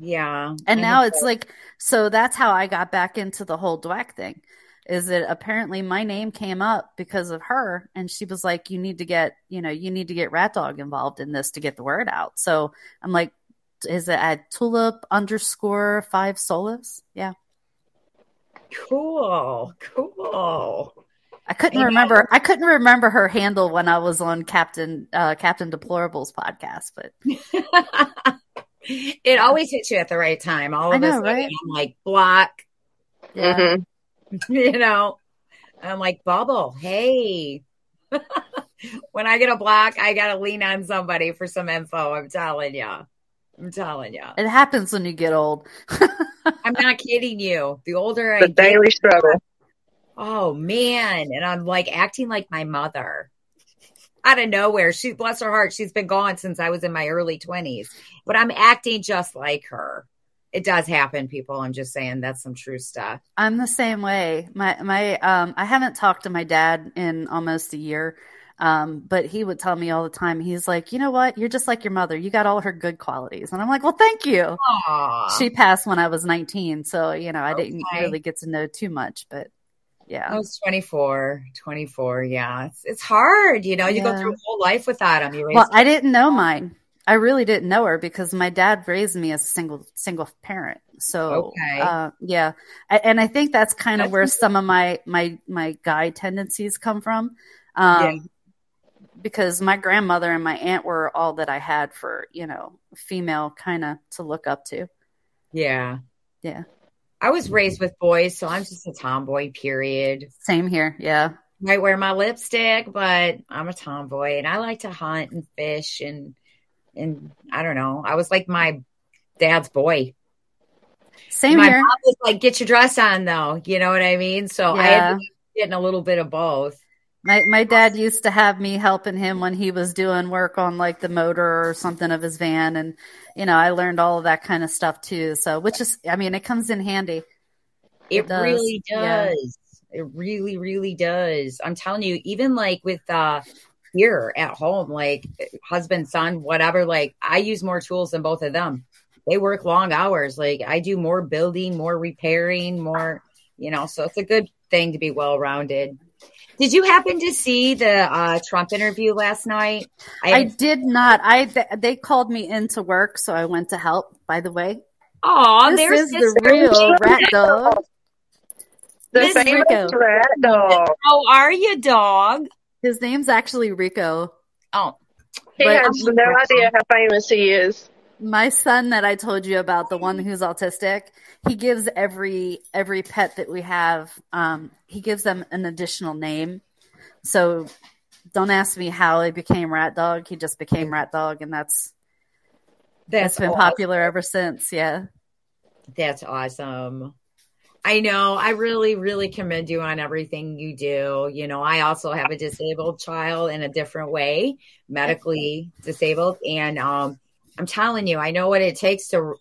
Yeah. And now it's like, so that's how I got back into the whole DWAC thing. Is that apparently my name came up because of her, and she was like, "You need to get, you know, you need to get Rat Dog involved in this to get the word out." So I'm like, "Is it at Tulip underscore five Solas?" Yeah. Cool, cool. I couldn't remember. I couldn't remember her handle when I was on Captain uh, Captain Deplorable's podcast, but it always hits you at the right time. All of a right? I'm like block. Mm-hmm. you know, I'm like bubble. Hey, when I get a block, I got to lean on somebody for some info. I'm telling you. I'm telling you. It happens when you get old. I'm not kidding you. The older the I get, daily struggle. Oh man, and I'm like acting like my mother out of nowhere. She, bless her heart, she's been gone since I was in my early 20s, but I'm acting just like her. It does happen, people. I'm just saying that's some true stuff. I'm the same way. My, my, um, I haven't talked to my dad in almost a year. Um, but he would tell me all the time, he's like, you know what? You're just like your mother. You got all her good qualities. And I'm like, well, thank you. Aww. She passed when I was 19. So, you know, I didn't really get to know too much, but yeah. I was 24, 24. Yeah. It's, it's hard. You know, you go through a whole life without raise Well, I didn't know mine. I really didn't know her because my dad raised me as a single single parent. So Okay. uh, yeah, I, and I think that's kind of where some of my my my guy tendencies come from. Um, Yeah. Because my grandmother and my aunt were all that I had for you know female kind of to look up to. yeah. Yeah, I was raised with boys, so I'm just a tomboy, period. same here. Yeah, Might wear my lipstick, but I'm a tomboy and I like to hunt and fish and, and I don't know. I was like my dad's boy. same my here. mom was like, get your dress on though. You know what I mean? So I Yeah. ended up getting a little bit of both. My my dad used to have me helping him when he was doing work on like the motor or something of his van and you know, I learned all of that kind of stuff too. So which is I mean, it comes in handy. It, It does, really yeah. does. It really, really does. I'm telling you, even like with uh here at home, like husband, son, whatever, like I use more tools than both of them. They work long hours. Like I do more building, more repairing, more, you know, so it's a good thing to be well rounded. Did you happen to see the uh, Trump interview last night? I did not. I th- they called me into work, so I went to help. By the way, oh, this there's is the real rat dog. The This is famous Rico. rat dog. How are you, dog? His name's actually Rico. Oh, He But- has no idea how famous he is. My son that I told you about, the one who's autistic, he gives every every pet that we have, um, he gives them an additional name. So don't ask me how he became Rat Dog. He just became Rat Dog, and that's that's that's been awesome. popular ever since. Yeah. That's awesome. I know. I really, really commend you on everything you do. You know, I also have a disabled child in a different way, medically disabled, and um, I'm telling you, I know what it takes to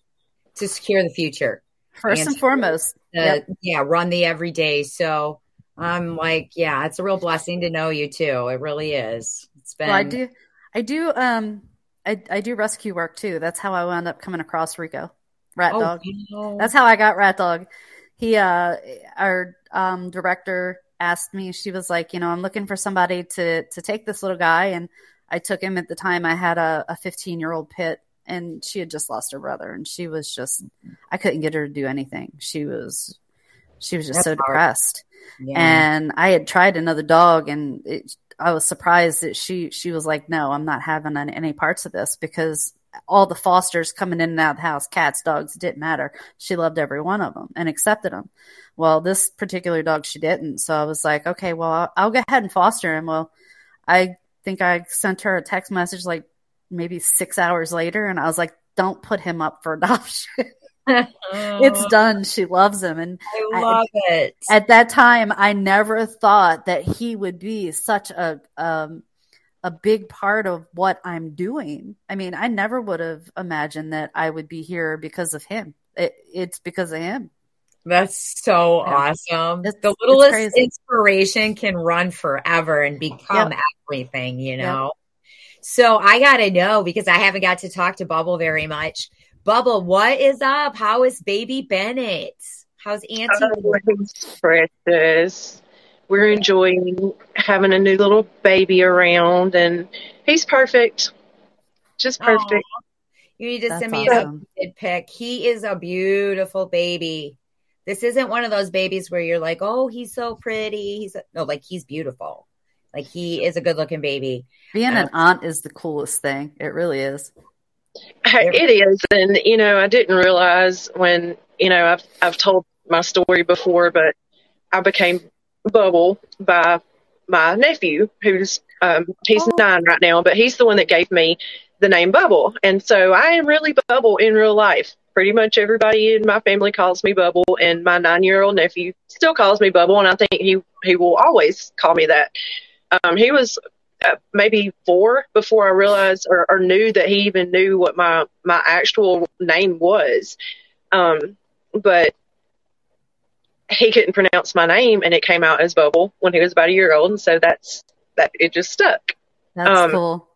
to secure the future. First And- and foremost, To, Yep. Yeah, run the everyday. So I'm like, yeah, it's a real blessing to know you too. It really is. It's been. Well, I do, I do, um, I, I do rescue work too. That's how I wound up coming across Rico, Rat Oh, Dog. know. That's how I got Rat Dog. He, uh, our um, director asked me. She was like, you know, I'm looking for somebody to to take this little guy, and I took him. At the time, I had a, a 15 year old pit, and she had just lost her brother, and she was just, I couldn't get her to do anything. She was, she was just That's so depressed yeah. and I had tried another dog, and it, I was surprised that she she was like, "No, I'm not having any, any parts of this," because all the fosters coming in and out of the house, cats, dogs, didn't matter. She loved every one of them and accepted them. Well, this particular dog she didn't, so I was like, "Okay, well, I'll, I'll go ahead and foster him." Well, I think I sent her a text message like maybe six hours later, and I was like, "Don't put him up for adoption." it's done. She loves him, and I love it. at that time i never thought that he would be such a um a big part of what i'm doing i mean i never would have imagined that i would be here because of him it, it's because of him That's so Yeah. awesome. It's- the littlest inspiration can run forever and become Yep. everything, you know? So I got to know because I haven't got to talk to Bubble very much. Bubble, what is up? How is baby Bennett? How's Auntie? Oh, precious. We're enjoying having a new little baby around, and he's perfect. Just perfect. Aw, you need to That's send me awesome. a updated pic. He is a beautiful baby. This isn't one of those babies where you're like, oh, he's so pretty. He's no, like he's beautiful. Like he is a good looking baby. being an aunt is the coolest thing it really is It is, and you know, I didn't realize when you know I've I've told my story before, but I became Bubble by my nephew, who's um, he's Oh. nine right now, but he's the one that gave me the name Bubble, and so I am really Bubble in real life. Pretty much everybody in my family calls me Bubble, and my nine-year-old nephew still calls me Bubble, and I think he he will always call me that. Um, he was uh, maybe four before I realized or, or knew that he even knew what my my actual name was. Um, but he couldn't pronounce my name, and it came out as Bubble when he was about a year old, and so that's that it just stuck. That's Um, cool.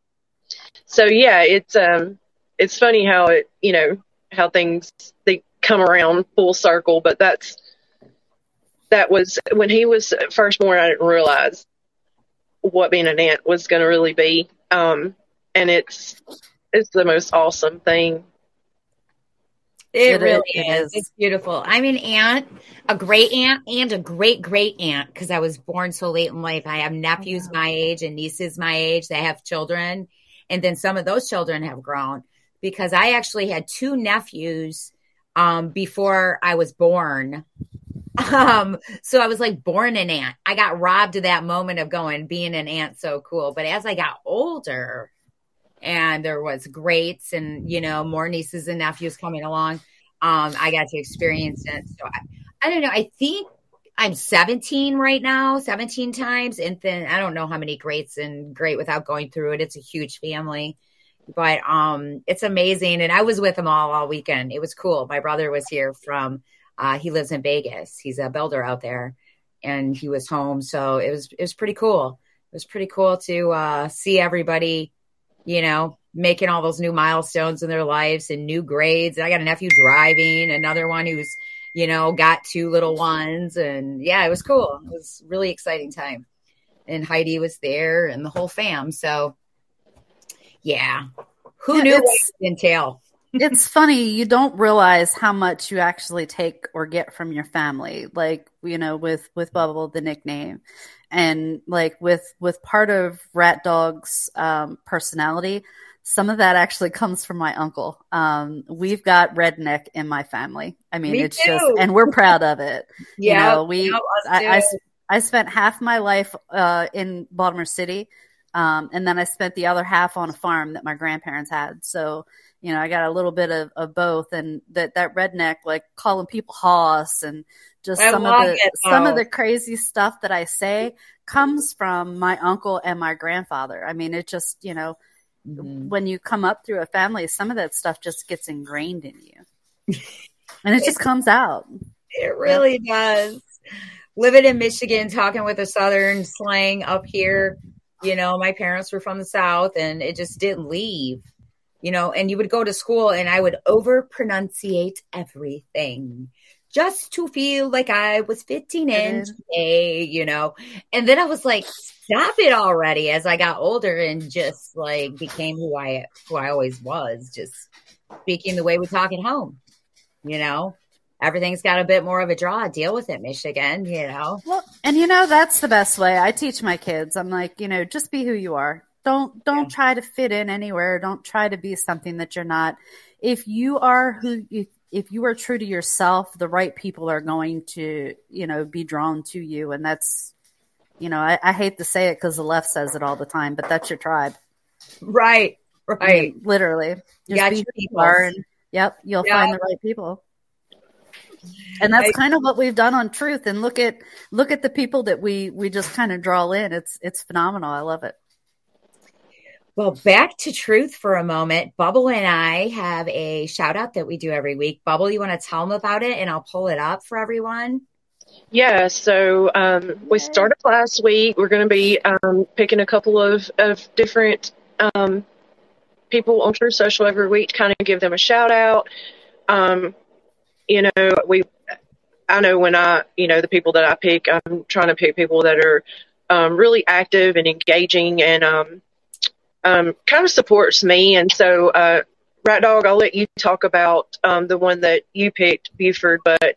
So yeah, it's um it's funny how it you know how things they come around full circle, but that's that was when he was first born. I didn't realize what being an aunt was going to really be, um, and it's it's the most awesome thing. It, It really is- it is. is. It's beautiful. I'm an aunt, a great aunt, and a great great aunt because I was born so late in life. I have nephews my age and nieces my age that have children, and then some of those children have grown because I actually had two nephews um, before I was born. Um, so I was like born an aunt. I got robbed of that moment of going being an aunt so cool. But as I got older, and there was greats and you know more nieces and nephews coming along um i got to experience it. So I, I don't know. I think i'm 17 right now 17 times. And then i don't know how many greats and great without going through it. It's a huge family. But um it's amazing. And i was with them all all weekend. It was cool. My brother was here from uh he lives in vegas he's a builder out there and he was home so it was it was pretty cool it was pretty cool to uh see everybody you know, making all those new milestones in their lives and new grades. I got a nephew driving, another one who's, you know, got two little ones. And yeah, it was cool. It was a really exciting time. And Heidi was there and the whole fam. So yeah, who Yeah, knew what entail? It's funny you don't realize how much you actually take or get from your family like you know with with bubble the nickname. And like with with part of rat dog's um, personality some of that actually comes from my uncle. Um, we've got redneck in my family. I mean Me it's just and we're proud of it. You know we I, I. I spent half my life uh, in baltimore city um, and then i spent the other half on a farm that my grandparents had so you know, I got a little bit of, of both and that, that redneck, like calling people hoss and just I some of the, it, some of the crazy stuff that I say comes from my uncle and my grandfather. I mean, it just, you know, Mhm. when you come up through a family, some of that stuff just gets ingrained in you and it just comes out. It really does. Living in Michigan, talking with a Southern slang up here, you know, my parents were from the South and it just didn't leave, you know, and you would go to school and I would over pronunciate everything just to feel like I was 15 It in today, you know, and then I was like, stop it already as I got older and just like became who I, who I always was, just speaking the way we talk at home, you know everything's got a bit more of a draw. Deal with it, Michigan. You know, Well, and you know that's the best way. I teach my kids. I'm like, you know, just be who you are. Don't don't Yeah. try to fit in anywhere. Don't try to be something that you're not. If you are who if, if you are true to yourself, the right people are going to, you know, be drawn to you and that's you know, I, I hate to say it because the left says it all the time, but that's your tribe. right, I right. mean, literally. You got be who you people. are and yep, you'll Yeah. find the right people. And that's I- kind of what we've done on Truth. And look at look at the people that we we just kind of draw in. It's it's phenomenal. I love it. Well, back to truth for a moment. Bubble and I have a shout out that we do every week. Bubble, you want to tell them about it, and I'll pull it up for everyone. Yeah, so um, we started last week. We're going to be um, picking a couple of, of different um, people on Truth Social every week to kind of give them a shout out. You know, we, I know when I, you know, the people that I pick, I'm trying to pick people that are um, really active and engaging and um, um, kind of supports me. And so, uh, Rat Dog, I'll let you talk about um, the one that you picked, Buford, but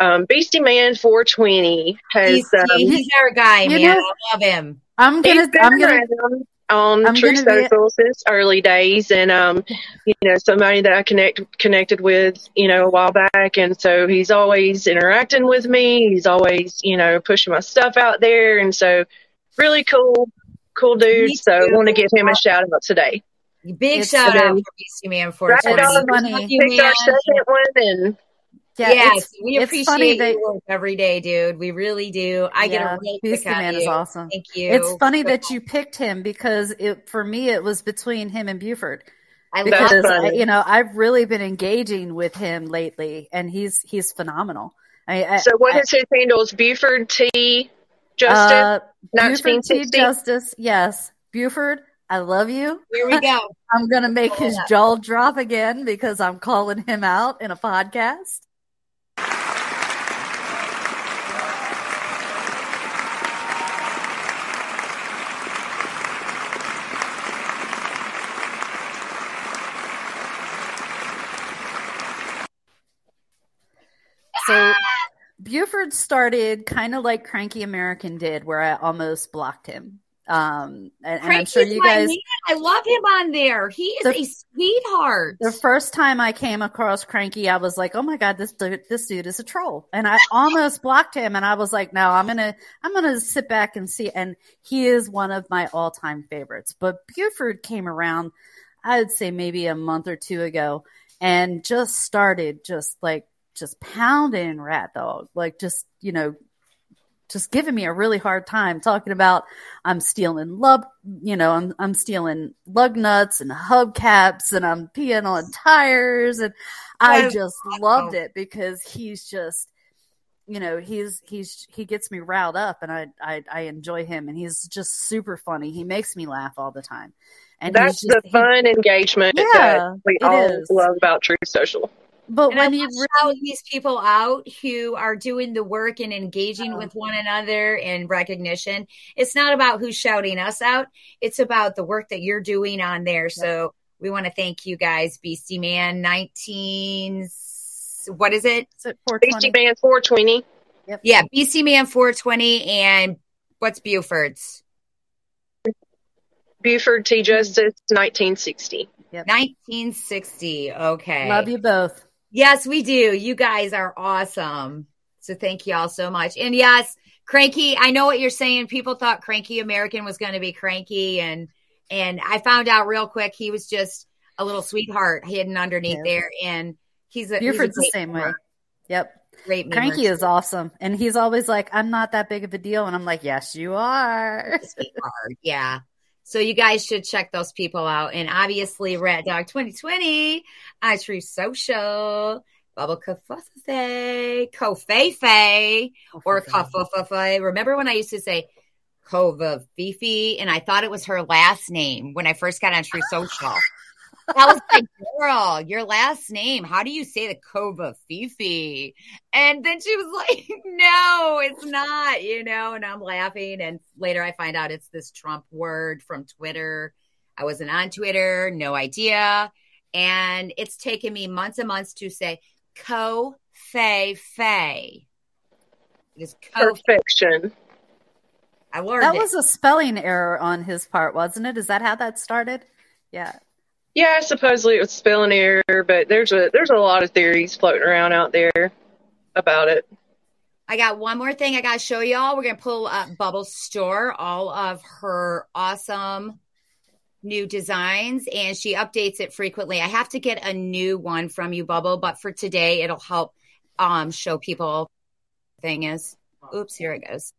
um, Beastie Man 420 has He's, um, he's our guy, you man. know- I love him. I'm gonna. I'm gonna around on I'm True gonna be- Social early days, and um, you know, somebody that I connect connected with, you know, a while back, and so he's always interacting with me. He's always, you know, pushing my stuff out there, and so really cool, cool dude. Me So I want to give him a shout out today. Big It's shout out been- for Beastie Man Right 420. on. funny. Love you, Picked our second one, and yeah, yes, it's, we it's funny appreciate that your work every day, dude. We really do. I get yeah, a real Beastie kick out Man of is awesome. Thank you. It's funny that you picked him because it for me it was between him and Buford. I because I, you know I've really been engaging with him lately, and he's he's phenomenal. I, I, so what I- is his handle? Is Buford T Justin, Uh, Buford T. Justice, yes. Buford, I love you. Here we go. I'm going to make his Yeah. jaw drop again because I'm calling him out in a podcast. So Buford started kind of like Cranky American did, where I almost blocked him. Um, and, and I'm sure you guys. man. I love him on there. He is The- a sweetheart. The first time I came across Cranky, I was like, "Oh my god, this dude, this dude is a troll," and I almost blocked him. And I was like, "No, I'm gonna, I'm gonna sit back and see." And he is one of my all-time favorites. But Buford came around, I'd say maybe a month or two ago, and just started just like just pounding Rat Dog, like just you know, just giving me a really hard time talking about I'm stealing lug, you know, I'm I'm stealing lug nuts and hubcaps and I'm peeing on tires and I just loved it because he's just you know, he's he's he gets me riled up and I I, I enjoy him and he's just super funny. He makes me laugh all the time. And That's just, the he- fun engagement Yeah, that we all is. love about Truth Social. But And I when you want to shout these people out who are doing the work and engaging uh-huh. with one another and recognition. It's not about who's shouting us out. It's about the work that you're doing on there. So we want to thank you guys, Beastie Man 19. What is it? it's at 420. Beastie Man 420. Yeah, Beastie Man 420 and what's Buford's? Buford T. Justice 1960. Yep. 1960. Okay. Love you both. Yes, we do. You guys are awesome. So thank you all so much. And yes, Cranky, I know what you're saying. People thought Cranky American was going to be cranky and and I found out real quick he was just a little sweetheart hidden underneath Yeah. there and he's a he's a the same way. Yep. Great. Cranky is awesome. And he's always like, I'm not that big of a deal. And I'm like, yes, you are. sweetheart. Yeah. So you guys should check those people out. And obviously, Rat Dog 2020, I Truth Social, Bubble Kafufafe, Kofefe, or Kafufafe. Remember when I used to say Kova Fifi and I thought it was her last name when I first got on Truth Social? That was like, girl, your last name. How do you say the Kova Fifi? And then she was like, no, it's not, you know, and I'm laughing. And later I find out it's this Trump word from Twitter. I wasn't on Twitter, no idea. And it's taken me months and months to say ko fe fe. It is ko. Perfection. I learned That it. was a spelling error on his part, wasn't it? Is that how that started? Yeah. Yeah, supposedly it was spelling error, but there's a there's a lot of theories floating around out there about it. I got one more thing I got to show y'all. We're going to pull up Bubble's store, all of her awesome new designs, and she updates it frequently. I have to get a new one from you, Bubble, but for today, it'll help um, show people thing is. Oops, here it goes.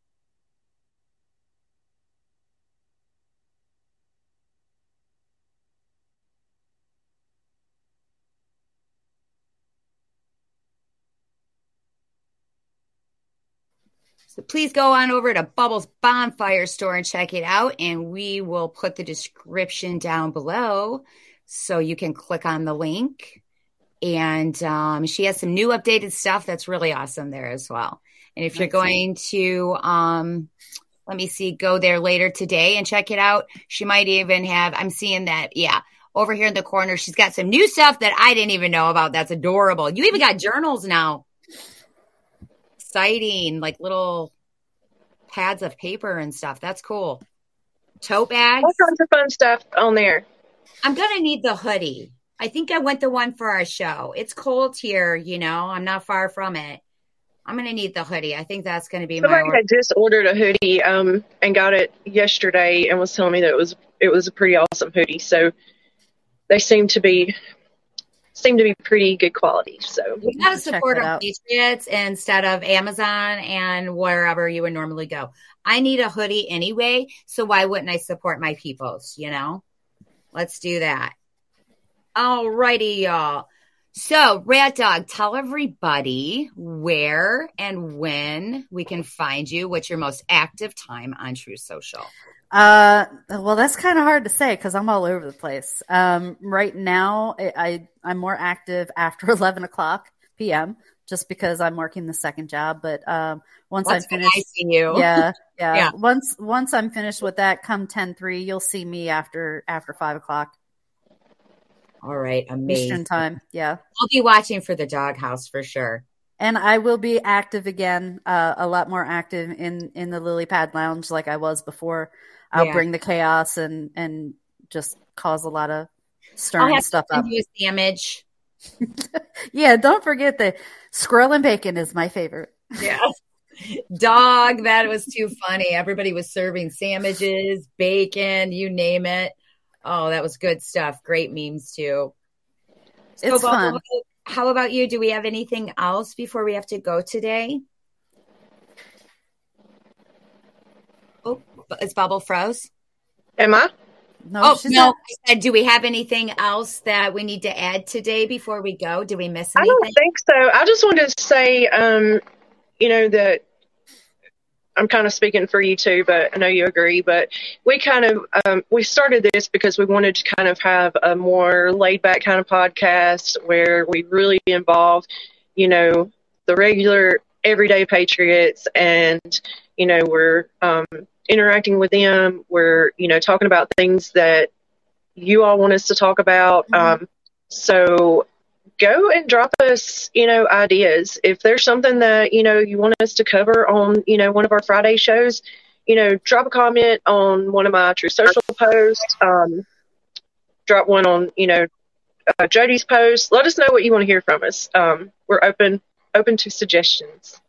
So please go on over to Bubbles Bonfire Store and check it out. And we will put the description down below so you can click on the link. And um, she has some new updated stuff that's really awesome there as well. And if you're going to, um, let me see, go there later today and check it out, she might even have, I'm seeing that, yeah, over here in the corner, she's got some new stuff that I didn't even know about. That's adorable. You even got journals now exciting, like little pads of paper and stuff. That's cool. Tote bags. All kinds of fun stuff on there. I'm gonna need the hoodie. I think I went the one for our show. It's cold here, you know. I'm not far from it. I'm gonna need the hoodie. I think that's gonna be my Somebody order. had just ordered a hoodie um and got it yesterday and was telling me that it was it was a pretty awesome hoodie. So they seem to be seem to be pretty good quality. So We gotta support that our out. patriots instead of Amazon and wherever you would normally go. I need a hoodie anyway, so why wouldn't I support my peoples? You know, let's do that. All righty, y'all. So, Rat Dog, tell everybody where and when we can find you. What's your most active time on Truth Social? Uh, well, that's kind of hard to say because I'm all over the place. Um, right now, I, I am more active after 11 o'clock p.m. just because I'm working the second job. But um, once I'm finished, I see you. Yeah, yeah, yeah. Once once I'm finished with that, come 10-3, you'll see me after after five o'clock. All right, amazing. Eastern time. Yeah, I'll be watching for the doghouse for sure. And I will be active again, uh, a lot more active in in the Lily Pad Lounge like I was before. I'll yeah. bring the chaos and and just cause a lot of stirring stuff up. Sandwich. yeah, don't forget that squirrel and bacon is my favorite. Yeah. Dog, that was too funny. Everybody was serving sandwiches, bacon, you name it. Oh, that was good stuff. Great memes too. So, it's fun. How about you? Do we have anything else before we have to go today? Oh, is Bubble froze? Emma? No, oh no! I said, do we have anything else that we need to add today before we go? Do we miss anything? I don't think so. I just wanted to say, um, you know, that I'm kind of speaking for you too, but I know you agree. But we kind of um, we started this because we wanted to kind of have a more laid back kind of podcast where we really involve, you know, the regular everyday patriots, and you know, we're um, interacting with them. We're, you know, talking about things that you all want us to talk about. Mm-hmm. Um, so go and drop us, you know, ideas. If there's something that, you know, you want us to cover on, you know, one of our Friday shows, you know, drop a comment on one of my Truth Social posts. Um, drop one on, you know, uh, Jody's post. Let us know what you want to hear from us. Um, we're open open to suggestions.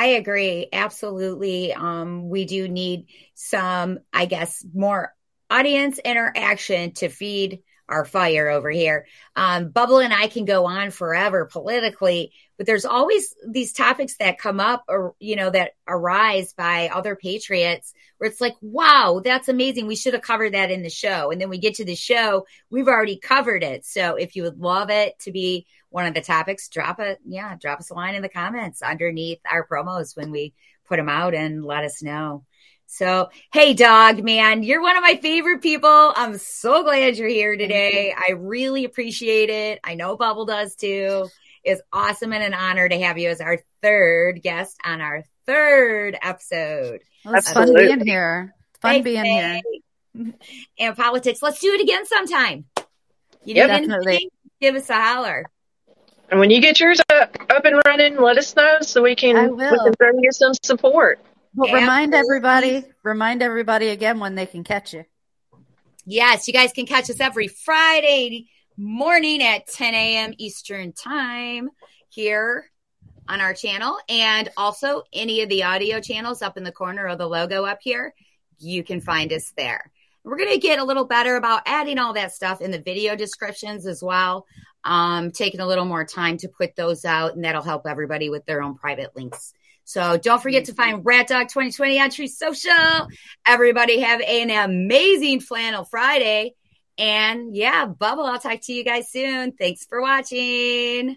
I agree. Absolutely. Um, we do need some, I guess, more audience interaction to feed our fire over here. Um, Bubble and I can go on forever politically, but there's always these topics that come up or, you know, that arise by other patriots where it's like, wow, that's amazing. We should have covered that in the show. And then we get to the show, we've already covered it. So if you would love it to be one of the topics, drop a Yeah, drop us a line in the comments underneath our promos when we put them out and let us know. So, hey, dog, man, you're one of my favorite people. I'm so glad you're here today. I really appreciate it. I know Bubble does too. It's awesome and an honor to have you as our third guest on our third episode. Well, it's fun being here. fun hey, being hey. here. And politics. Let's do it again sometime. You yep, definitely. Give us a holler. And when you get yours up, up and running, let us know so we can, we can bring you some support. Well, remind everybody, remind everybody again when they can catch you. Yes, you guys can catch us every Friday morning at 10 a.m. Eastern Time here on our channel. And also, any of the audio channels up in the corner of the logo up here, you can find us there. We're going to get a little better about adding all that stuff in the video descriptions as well. Um, taking a little more time to put those out, and that'll help everybody with their own private links. So don't forget to find Rat Dog 2020 on Truth Social. Everybody have an amazing Flannel Friday. And yeah, Bubble, I'll talk to you guys soon. Thanks for watching.